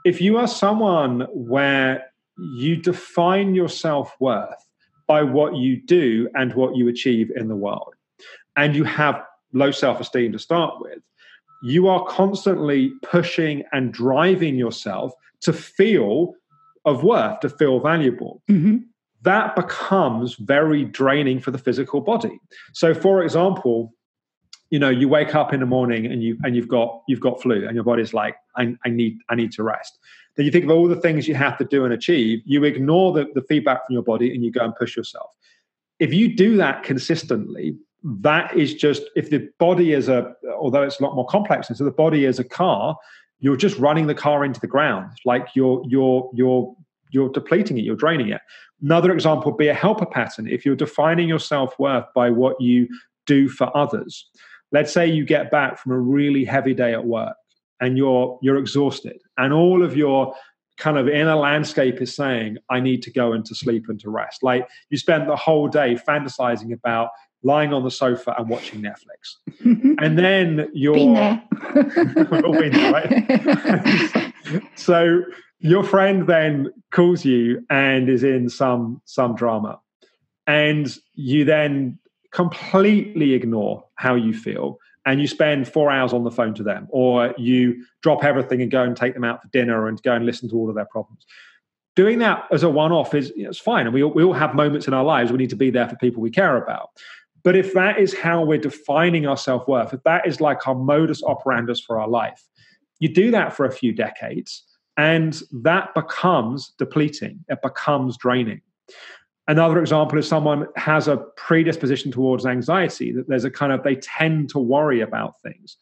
if you are someone where you define your self worth by what you do and what you achieve in the world, and you have low self esteem to start with, you are constantly pushing and driving yourself to feel of worth, to feel valuable. Mm-hmm. That becomes very draining for the physical body. So, for example, you know you wake up in the morning and you and you've got you've got flu and your body's like I, I need I need to rest. Then you think of all the things you have to do and achieve you ignore the, the feedback from your body and you go and push yourself. If you do that consistently that is just if the body is a although it's a lot more complex and so the body is a car you're just running the car into the ground. Like you're you're you're you're depleting it you're draining it another example would be a helper pattern if you're defining your self-worth by what you do for others let's say you get back from a really heavy day at work and you're you're exhausted and all of your kind of inner landscape is saying i need to go into sleep and to rest like you spend the whole day fantasizing about lying on the sofa and watching netflix and then you're been there. been there right? so your friend then calls you and is in some some drama and you then completely ignore how you feel and you spend four hours on the phone to them, or you drop everything and go and take them out for dinner and go and listen to all of their problems. Doing that as a one off is you know, it's fine. And we, we all have moments in our lives we need to be there for people we care about. But if that is how we're defining our self worth, if that is like our modus operandus for our life, you do that for a few decades and that becomes depleting, it becomes draining. Another example is someone has a predisposition towards anxiety, that there's a kind of, they tend to worry about things.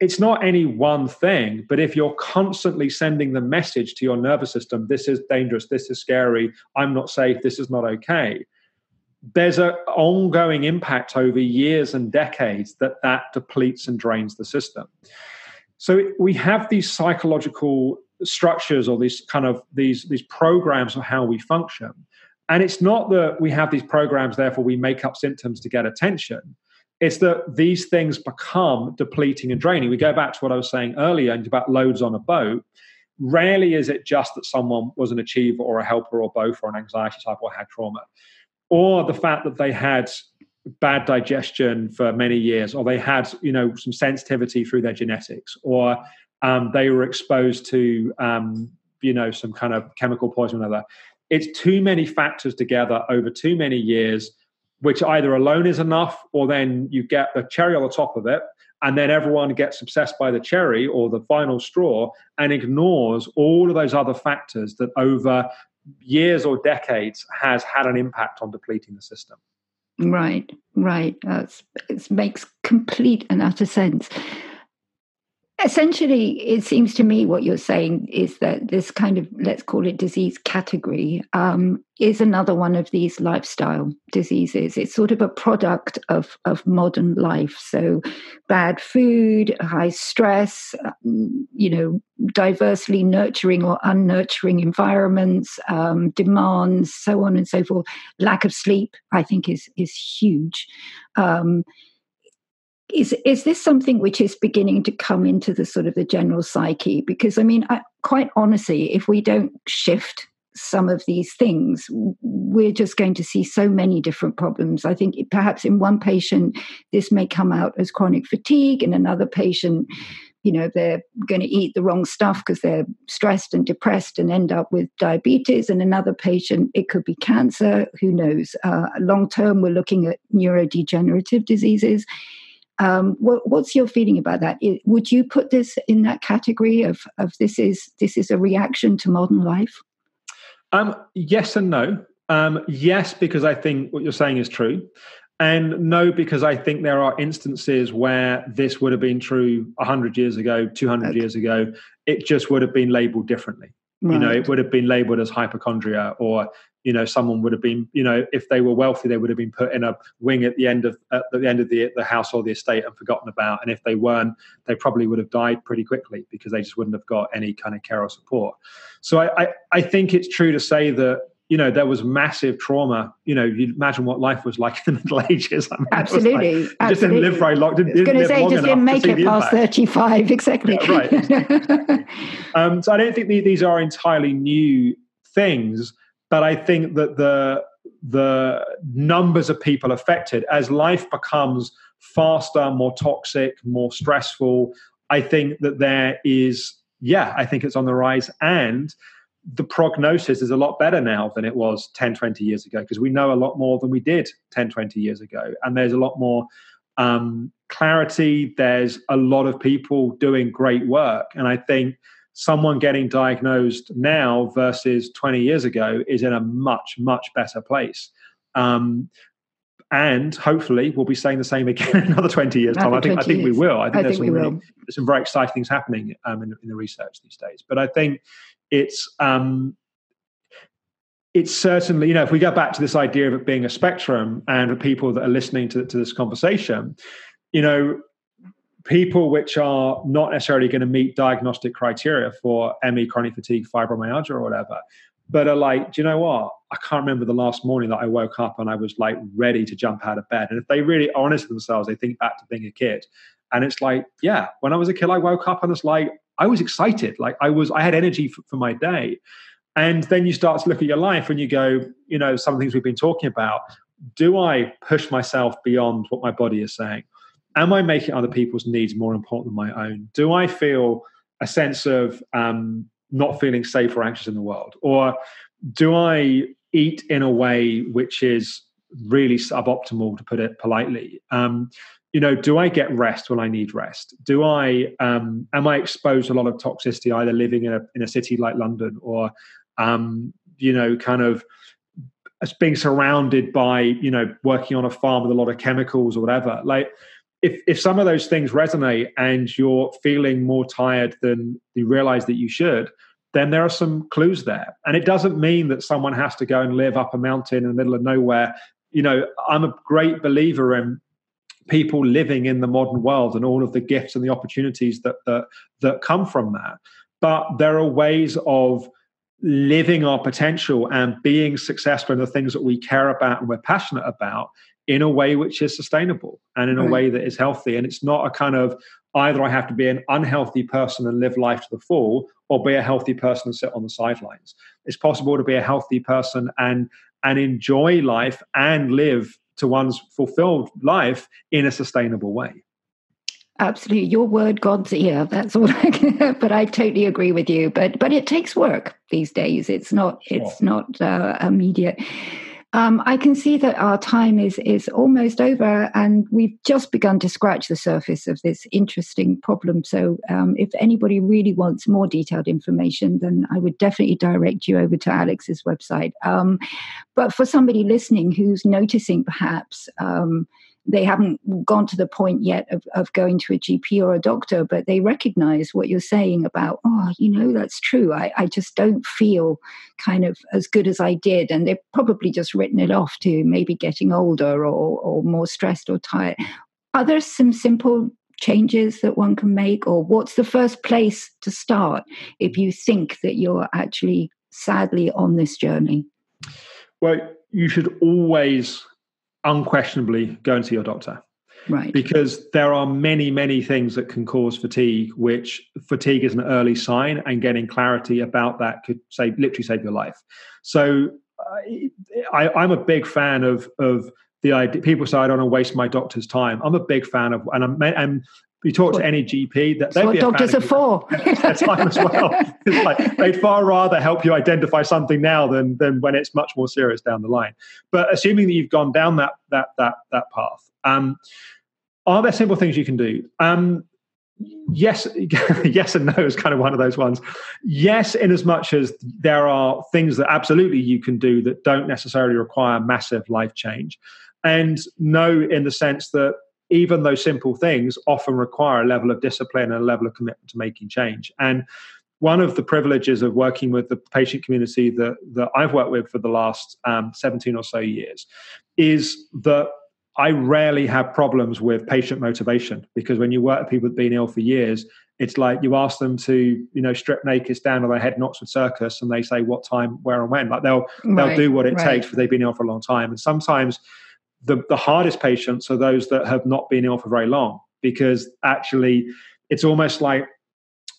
It's not any one thing, but if you're constantly sending the message to your nervous system, this is dangerous, this is scary, I'm not safe, this is not okay, there's an ongoing impact over years and decades that that depletes and drains the system. So we have these psychological structures or these kind of these these programs of how we function. And it's not that we have these programs, therefore we make up symptoms to get attention. It's that these things become depleting and draining. We go back to what I was saying earlier about loads on a boat. Rarely is it just that someone was an achiever or a helper or both or an anxiety type or had trauma, or the fact that they had bad digestion for many years, or they had you know some sensitivity through their genetics, or um, they were exposed to um, you know some kind of chemical poison or other. It's too many factors together over too many years, which either alone is enough, or then you get the cherry on the top of it, and then everyone gets obsessed by the cherry or the final straw and ignores all of those other factors that over years or decades has had an impact on depleting the system. Right, right. That's, it makes complete and utter sense. Essentially, it seems to me what you're saying is that this kind of, let's call it disease category, um, is another one of these lifestyle diseases. It's sort of a product of, of modern life. So, bad food, high stress, um, you know, diversely nurturing or unnurturing environments, um, demands, so on and so forth. Lack of sleep, I think, is, is huge. Um, is is this something which is beginning to come into the sort of the general psyche? Because i mean I, quite honestly if we don't shift some of these things we're just going to see so many different problems. I think perhaps in one patient this may come out as chronic fatigue. In another patient you know they're going to eat the wrong stuff because they're stressed and depressed and end up with diabetes. And another patient it could be cancer. Who knows? Uh, long term we're looking at neurodegenerative diseases um, what, what's your feeling about that? Would you put this in that category of, of this is this is a reaction to modern life? Um, yes and no. Um, yes, because I think what you're saying is true. And no, because I think there are instances where this would have been true 100 years ago, 200 okay. years ago. It just would have been labeled differently. Right. You know, it would have been labeled as hypochondria or you know someone would have been you know if they were wealthy they would have been put in a wing at the end of at the end of the, the house or the estate and forgotten about. And if they weren't they probably would have died pretty quickly because they just wouldn't have got any kind of care or support. So i i, I think it's true to say that you know there was massive trauma. You know you imagine what life was like in the middle ages. I mean, absolutely, like, just didn't live very long didn't, didn't say just didn't make it past 35 exactly. Yeah, right. Um, so i don't think these are entirely new things but I think that the the numbers of people affected as life becomes faster, more toxic, more stressful. I think that there is, yeah, I think it's on the rise. And the prognosis is a lot better now than it was 10, 20 years ago because we know a lot more than we did 10, 20 years ago. And there's a lot more um, clarity. There's a lot of people doing great work. And I think someone getting diagnosed now versus 20 years ago is in a much, much better place. Um, and hopefully we'll be saying the same again in another 20 years time. I think, I think we will. I think, I there's, think some really, there's some very exciting things happening um, in, in, the research these days. But I think it's, um, it's certainly, you know, if we go back to this idea of it being a spectrum and the people that are listening to, to this conversation, you know, people which are not necessarily going to meet diagnostic criteria for ME, chronic fatigue, fibromyalgia, or whatever, but are like, do you know what? I can't remember the last morning that I woke up and I was like ready to jump out of bed. And if they really honest with themselves, they think back to being a kid. And it's like, yeah, when I was a kid, I woke up and it's like, I was excited. Like I was, I had energy for, for my day. And then you start to look at your life and you go, you know, some things we've been talking about. Do I push myself beyond what my body is saying? Am I making other people's needs more important than my own? Do I feel a sense of um, not feeling safe or anxious in the world? Or do I eat in a way which is really suboptimal, to put it politely? Um, you know, do I get rest when I need rest? Do I um, am I exposed to a lot of toxicity either living in a in a city like London or um, you know, kind of being surrounded by you know working on a farm with a lot of chemicals or whatever? Like, if if some of those things resonate and you're feeling more tired than you realize that you should then there are some clues there and it doesn't mean that someone has to go and live up a mountain in the middle of nowhere you know i'm a great believer in people living in the modern world and all of the gifts and the opportunities that that, that come from that. But there are ways of living our potential and being successful in the things that we care about and we're passionate about in a way which is sustainable and in a way that is healthy. And it's not a kind of either I have to be an unhealthy person and live life to the full, or be a healthy person and sit on the sidelines. It's possible to be a healthy person and and enjoy life and live to one's fulfilled life in a sustainable way. Absolutely, your word, God's ear. That's all. I can, but I totally agree with you. But but it takes work these days. It's not. It's sure. not uh, immediate. Um, I can see that our time is is almost over, and we've just begun to scratch the surface of this interesting problem. So, um, if anybody really wants more detailed information, then I would definitely direct you over to Alex's website. Um, but for somebody listening who's noticing perhaps um, they haven't gone to the point yet of, of going to a GP or a doctor, but they recognize what you're saying about, oh, you know, that's true. I, I just don't feel kind of as good as I did. And they've probably just written it off to maybe getting older or, or more stressed or tired. Are there some simple changes that one can make? Or what's the first place to start if you think that you're actually sadly on this journey? Well, you should always unquestionably go and see your doctor. Right. Because there are many, many things that can cause fatigue, which fatigue is an early sign, and getting clarity about that could save, literally save your life. So I, am a big fan of of the idea. People say I don't want to waste my doctor's time. I'm a big fan of, and I'm, and you talk to any GP that they'd what doctors are for. time as well. It's like they'd far rather help you identify something now than than when it's much more serious down the line. But assuming that you've gone down that that that that path, um, are there simple things you can do? Um, yes, yes and no is kind of one of those ones. Yes, in as much as there are things that absolutely you can do that don't necessarily require massive life change, and no, in the sense that even those simple things often require a level of discipline and a level of commitment to making change. And one of the privileges of working with the patient community that, that I've worked with for the last um, 17 or so years is that I rarely have problems with patient motivation because when you work with people who've been ill for years, it's like you ask them to, you know, strip naked, stand on their head in Oxford Circus, and they say what time, where, and when. Like they'll right, they'll do what it right. takes because they've been ill for a long time. And sometimes the, the hardest patients are those that have not been ill for very long because actually it's almost like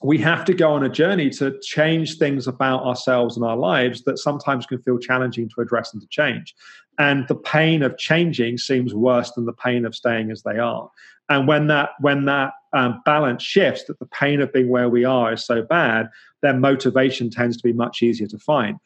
we have to go on a journey to change things about ourselves and our lives that sometimes can feel challenging to address and to change. And the pain of changing seems worse than the pain of staying as they are. And when that when that um, balance shifts, that the pain of being where we are is so bad, then motivation tends to be much easier to find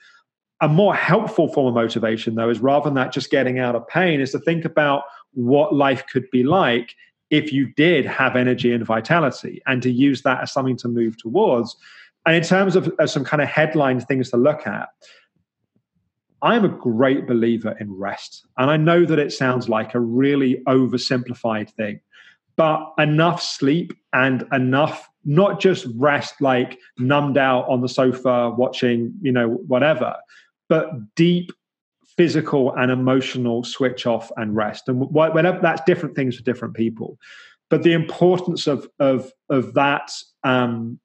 a more helpful form of motivation though is rather than that just getting out of pain is to think about what life could be like if you did have energy and vitality and to use that as something to move towards. And in terms of, of some kind of headline things to look at i'm a great believer in rest and i know that it sounds like a really oversimplified thing but enough sleep and enough not just rest like numbed out on the sofa watching you know whatever but deep physical and emotional switch off and rest. And whatever that's different things for different people. But the importance of of of that um,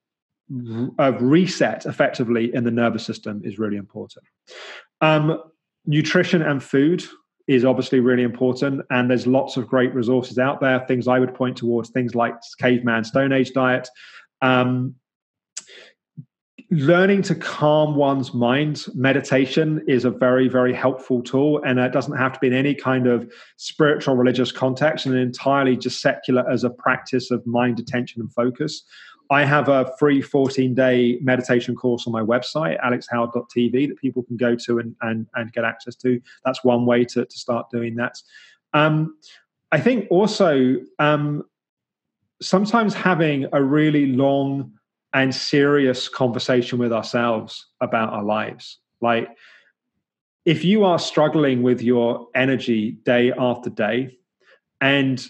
of reset effectively in the nervous system is really important. Um, nutrition and food is obviously really important, and there's lots of great resources out there. Things I would point towards things like caveman Stone Age diet. Um, learning to calm one's mind meditation is a very very helpful tool and it doesn't have to be in any kind of spiritual religious context and entirely just secular as a practice of mind attention and focus. I have a free 14 day meditation course on my website alexhoward.tv that people can go to and, and, and get access to. That's one way to, to start doing that. Um, i think also um, sometimes having a really long and serious conversation with ourselves about our lives. Like, if you are struggling with your energy day after day and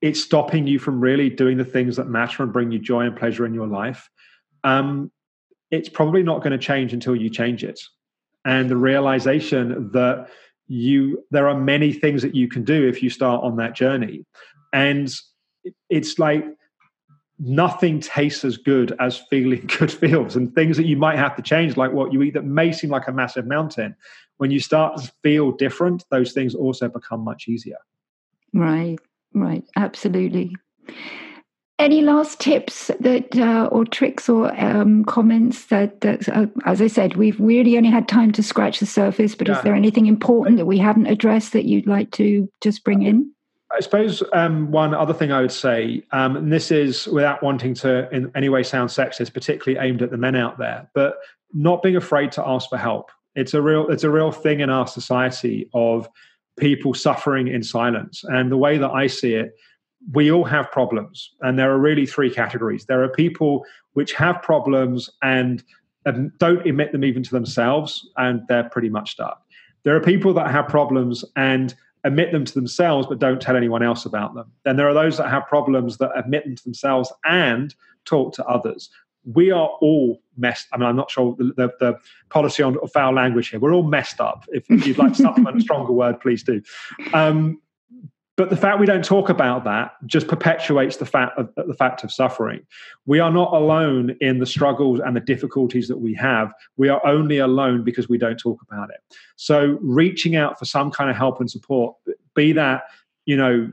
it's stopping you from really doing the things that matter and bring you joy and pleasure in your life, um, it's probably not going to change until you change it. And the realization that you there are many things that you can do if you start on that journey and it's like nothing tastes as good as feeling good feels and things that you might have to change like what you eat that may seem like a massive mountain when you start to feel different those things also become much easier. Right right absolutely. Any last tips that uh, or tricks or um, comments that, that uh, as i said we've really only had time to scratch the surface but yeah. is there anything important that we haven't addressed that you'd like to just bring in I suppose um, one other thing I would say, um, and this is without wanting to in any way sound sexist, particularly aimed at the men out there, but not being afraid to ask for help. It's a real, it's a real thing in our society of people suffering in silence. And the way that I see it, we all have problems, and there are really three categories. There are people which have problems and um, don't admit them even to themselves, and they're pretty much stuck. There are people that have problems and admit them to themselves but don't tell anyone else about them. Then there are those that have problems that admit them to themselves and talk to others. We are all messed. I mean, I'm not sure the, the, the policy on foul language here. We're all messed up. If, if you'd like to supplement a stronger word, please do. Um, but the fact we don't talk about that just perpetuates the fact of the fact of suffering. We are not alone in the struggles and the difficulties that we have. We are only alone because we don't talk about it. So reaching out for some kind of help and support, be that, you know,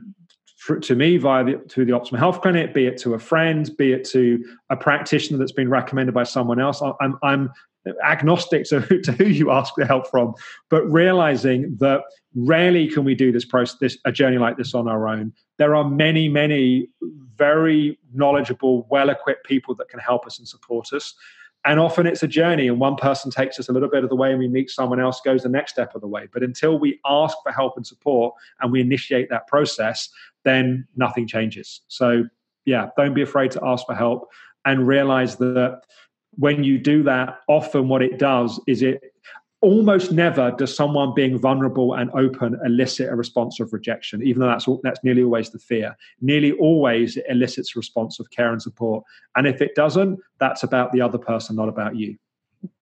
for, to me via the, to the Optimal Health Clinic, be it to a friend, be it to a practitioner that's been recommended by someone else. I'm, I'm agnostic to, to who you ask for help from, but realizing that rarely can we do this process, this, a journey like this on our own. There are many, many very knowledgeable, well-equipped people that can help us and support us. And often it's a journey, and one person takes us a little bit of the way, and we meet someone else goes the next step of the way. But until we ask for help and support and we initiate that process, then nothing changes. So, yeah, don't be afraid to ask for help and realize that when you do that, often what it does is it almost never does someone being vulnerable and open elicit a response of rejection, even though that's that's nearly always the fear. Nearly always it elicits a response of care and support. And if it doesn't, that's about the other person, not about you.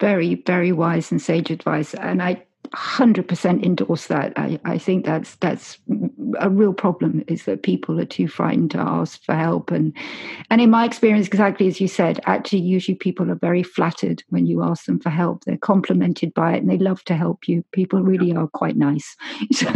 Very, very wise and sage advice. And I 100% endorse that. I, I think that's that's a real problem is that people are too frightened to ask for help. And and in my experience exactly as you said actually usually people are very flattered when you ask them for help. They're complimented by it and they love to help you. People really are quite nice. So,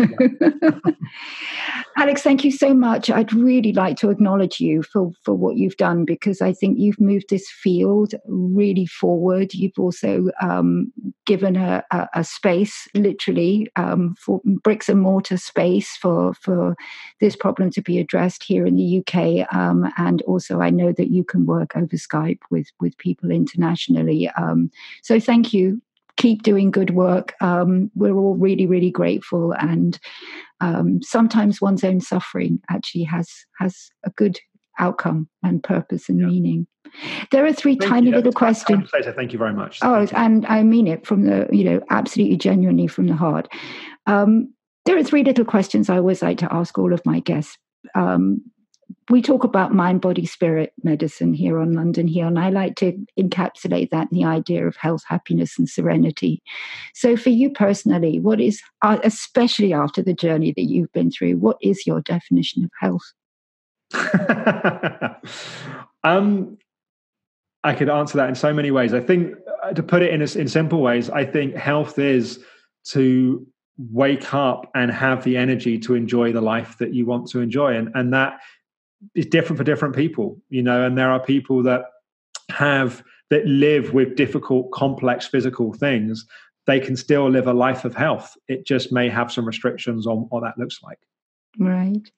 alex thank you so much. I'd really like to acknowledge you for for what you've done because i think you've moved this field really forward. You've also um, given a, a, a, space literally um, for bricks and mortar space for for this problem to be addressed here in the UK. Um, and also, I know that you can work over Skype with with people internationally. Um, so, thank you. Keep doing good work. Um, we're all really, really grateful. And um, sometimes one's own suffering actually has has a good outcome and purpose and yeah. meaning. There are three thank tiny you. little questions. Thank you very much. Oh, and I mean it from the, you know, absolutely genuinely from the heart. Um, there are three little questions I always like to ask all of my guests. Um, we talk about mind, body, spirit medicine here on London Heal, and I like to encapsulate that in the idea of health, happiness, and serenity. So, for you personally, what is, uh, especially after the journey that you've been through, what is your definition of health? um, I could answer that in so many ways. I think, uh, to put it in, in simple ways, I think health is to wake up and have the energy to enjoy the life that you want to enjoy. And and that is different for different people you know and there are people that have that live with difficult complex physical things. They can still live a life of health. It just may have some restrictions on what that looks like. Right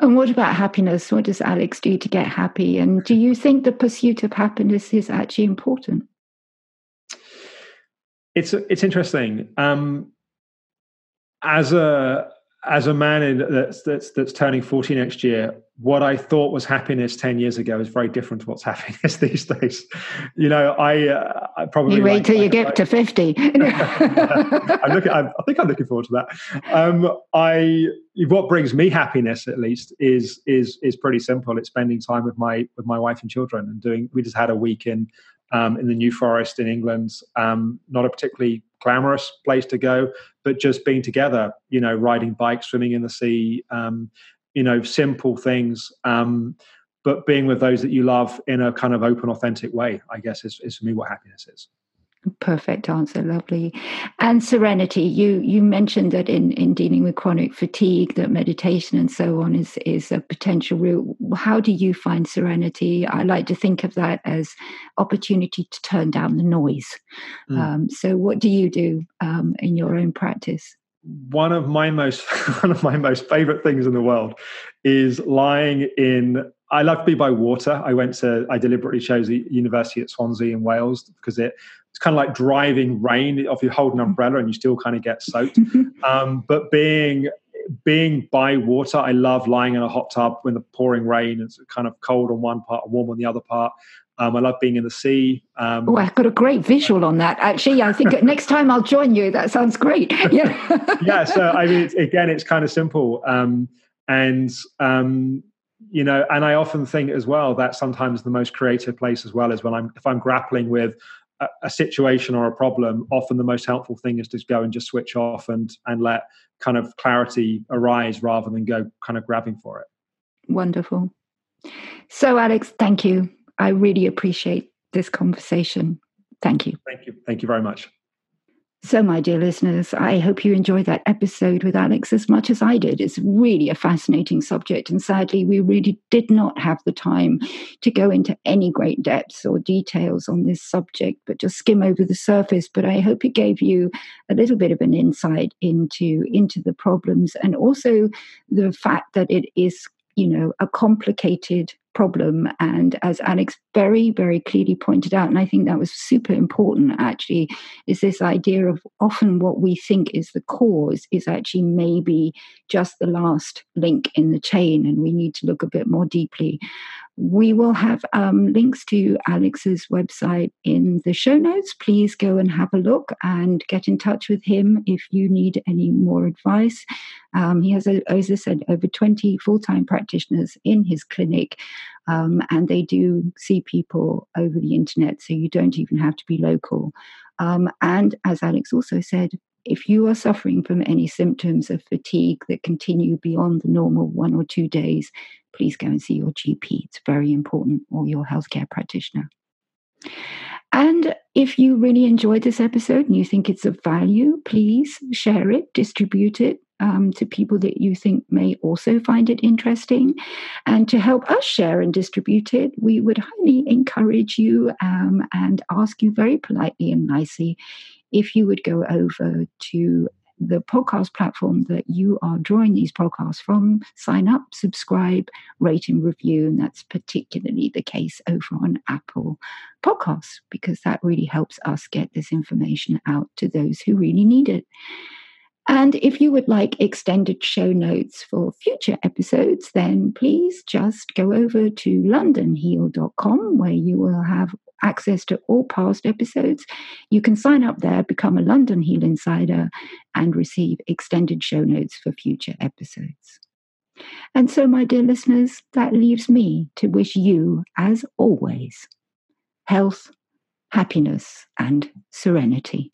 and what about happiness? What does alex do to get happy? And do you think the pursuit of happiness is actually important? It's it's interesting. Um as a as a man in, that's that's that's turning 40 next year what i thought was happiness 10 years ago is very different to what's happiness these days. You know i, uh, I probably you wait like, till you get to 50 i'm looking I, I think i'm looking forward to that. Um i what brings me happiness at least is is is pretty simple. It's spending time with my with my wife and children and doing we just had a week in um, in the New Forest in England. Um, not a particularly glamorous place to go, but just being together, you know, riding bikes, swimming in the sea, um, you know, simple things. Um, but being with those that you love in a kind of open, authentic way, I guess, is, is for me what happiness is. Perfect answer, lovely. And serenity, you you mentioned that in, in dealing with chronic fatigue, that meditation and so on is is a potential route. How do you find serenity? I like to think of that as opportunity to turn down the noise. Mm. Um, so, what do you do um, in your own practice? One of my most one of my most favorite things in the world is lying in I love to be by water. I went to, I deliberately chose the university at Swansea in Wales because it it's kind of like driving rain. If you hold an umbrella and you still kind of get soaked. um, but being being by water, I love lying in a hot tub when the pouring rain. It's kind of cold on one part, warm on the other part. Um, I love being in the sea. Um, oh, I've got a great visual on that. Actually, I think next time I'll join you. That sounds great. Yeah. yeah. So I mean, it's, again, it's kind of simple, um, and um, you know, and I often think as well that sometimes the most creative place as well is when I'm if I'm grappling with a, situation or a problem, often the most helpful thing is to go and just switch off and and let kind of clarity arise rather than go kind of grabbing for it. Wonderful. So, Alex, thank you. I really appreciate this conversation. Thank you. Thank you. Thank you very much. So, my dear listeners, I hope you enjoyed that episode with Alex as much as I did. It's really a fascinating subject, and sadly, we really did not have the time to go into any great depths or details on this subject, but just skim over the surface. But I hope it gave you a little bit of an insight into, into the problems and also the fact that it is you know a complicated problem. And as Alex very, very clearly pointed out, and I think that was super important actually, is this idea of often what we think is the cause is actually maybe just the last link in the chain, and we need to look a bit more deeply. We will have um, links to Alex's website in the show notes. Please go and have a look and get in touch with him if you need any more advice. Um, he has, as I said, over 20 full time practitioners in his clinic, um, and they do see people over the internet, so you don't even have to be local. Um, and as Alex also said, if you are suffering from any symptoms of fatigue that continue beyond the normal one or two days, please go and see your GP. It's very important, or your healthcare practitioner. And if you really enjoyed this episode and you think it's of value, please share it, distribute it um, to people that you think may also find it interesting. And to help us share and distribute it, we would highly encourage you um, and ask you very politely and nicely if you would go over to the podcast platform that you are drawing these podcasts from, sign up, subscribe, rate, and review. And that's particularly the case over on Apple Podcasts because that really helps us get this information out to those who really need it. And if you would like extended show notes for future episodes, then please just go over to londonheal.com where you will have access to all past episodes. You can sign up there, become a London Heal Insider, and receive extended show notes for future episodes. And so, my dear listeners, that leaves me to wish you, as always, health, happiness, and serenity.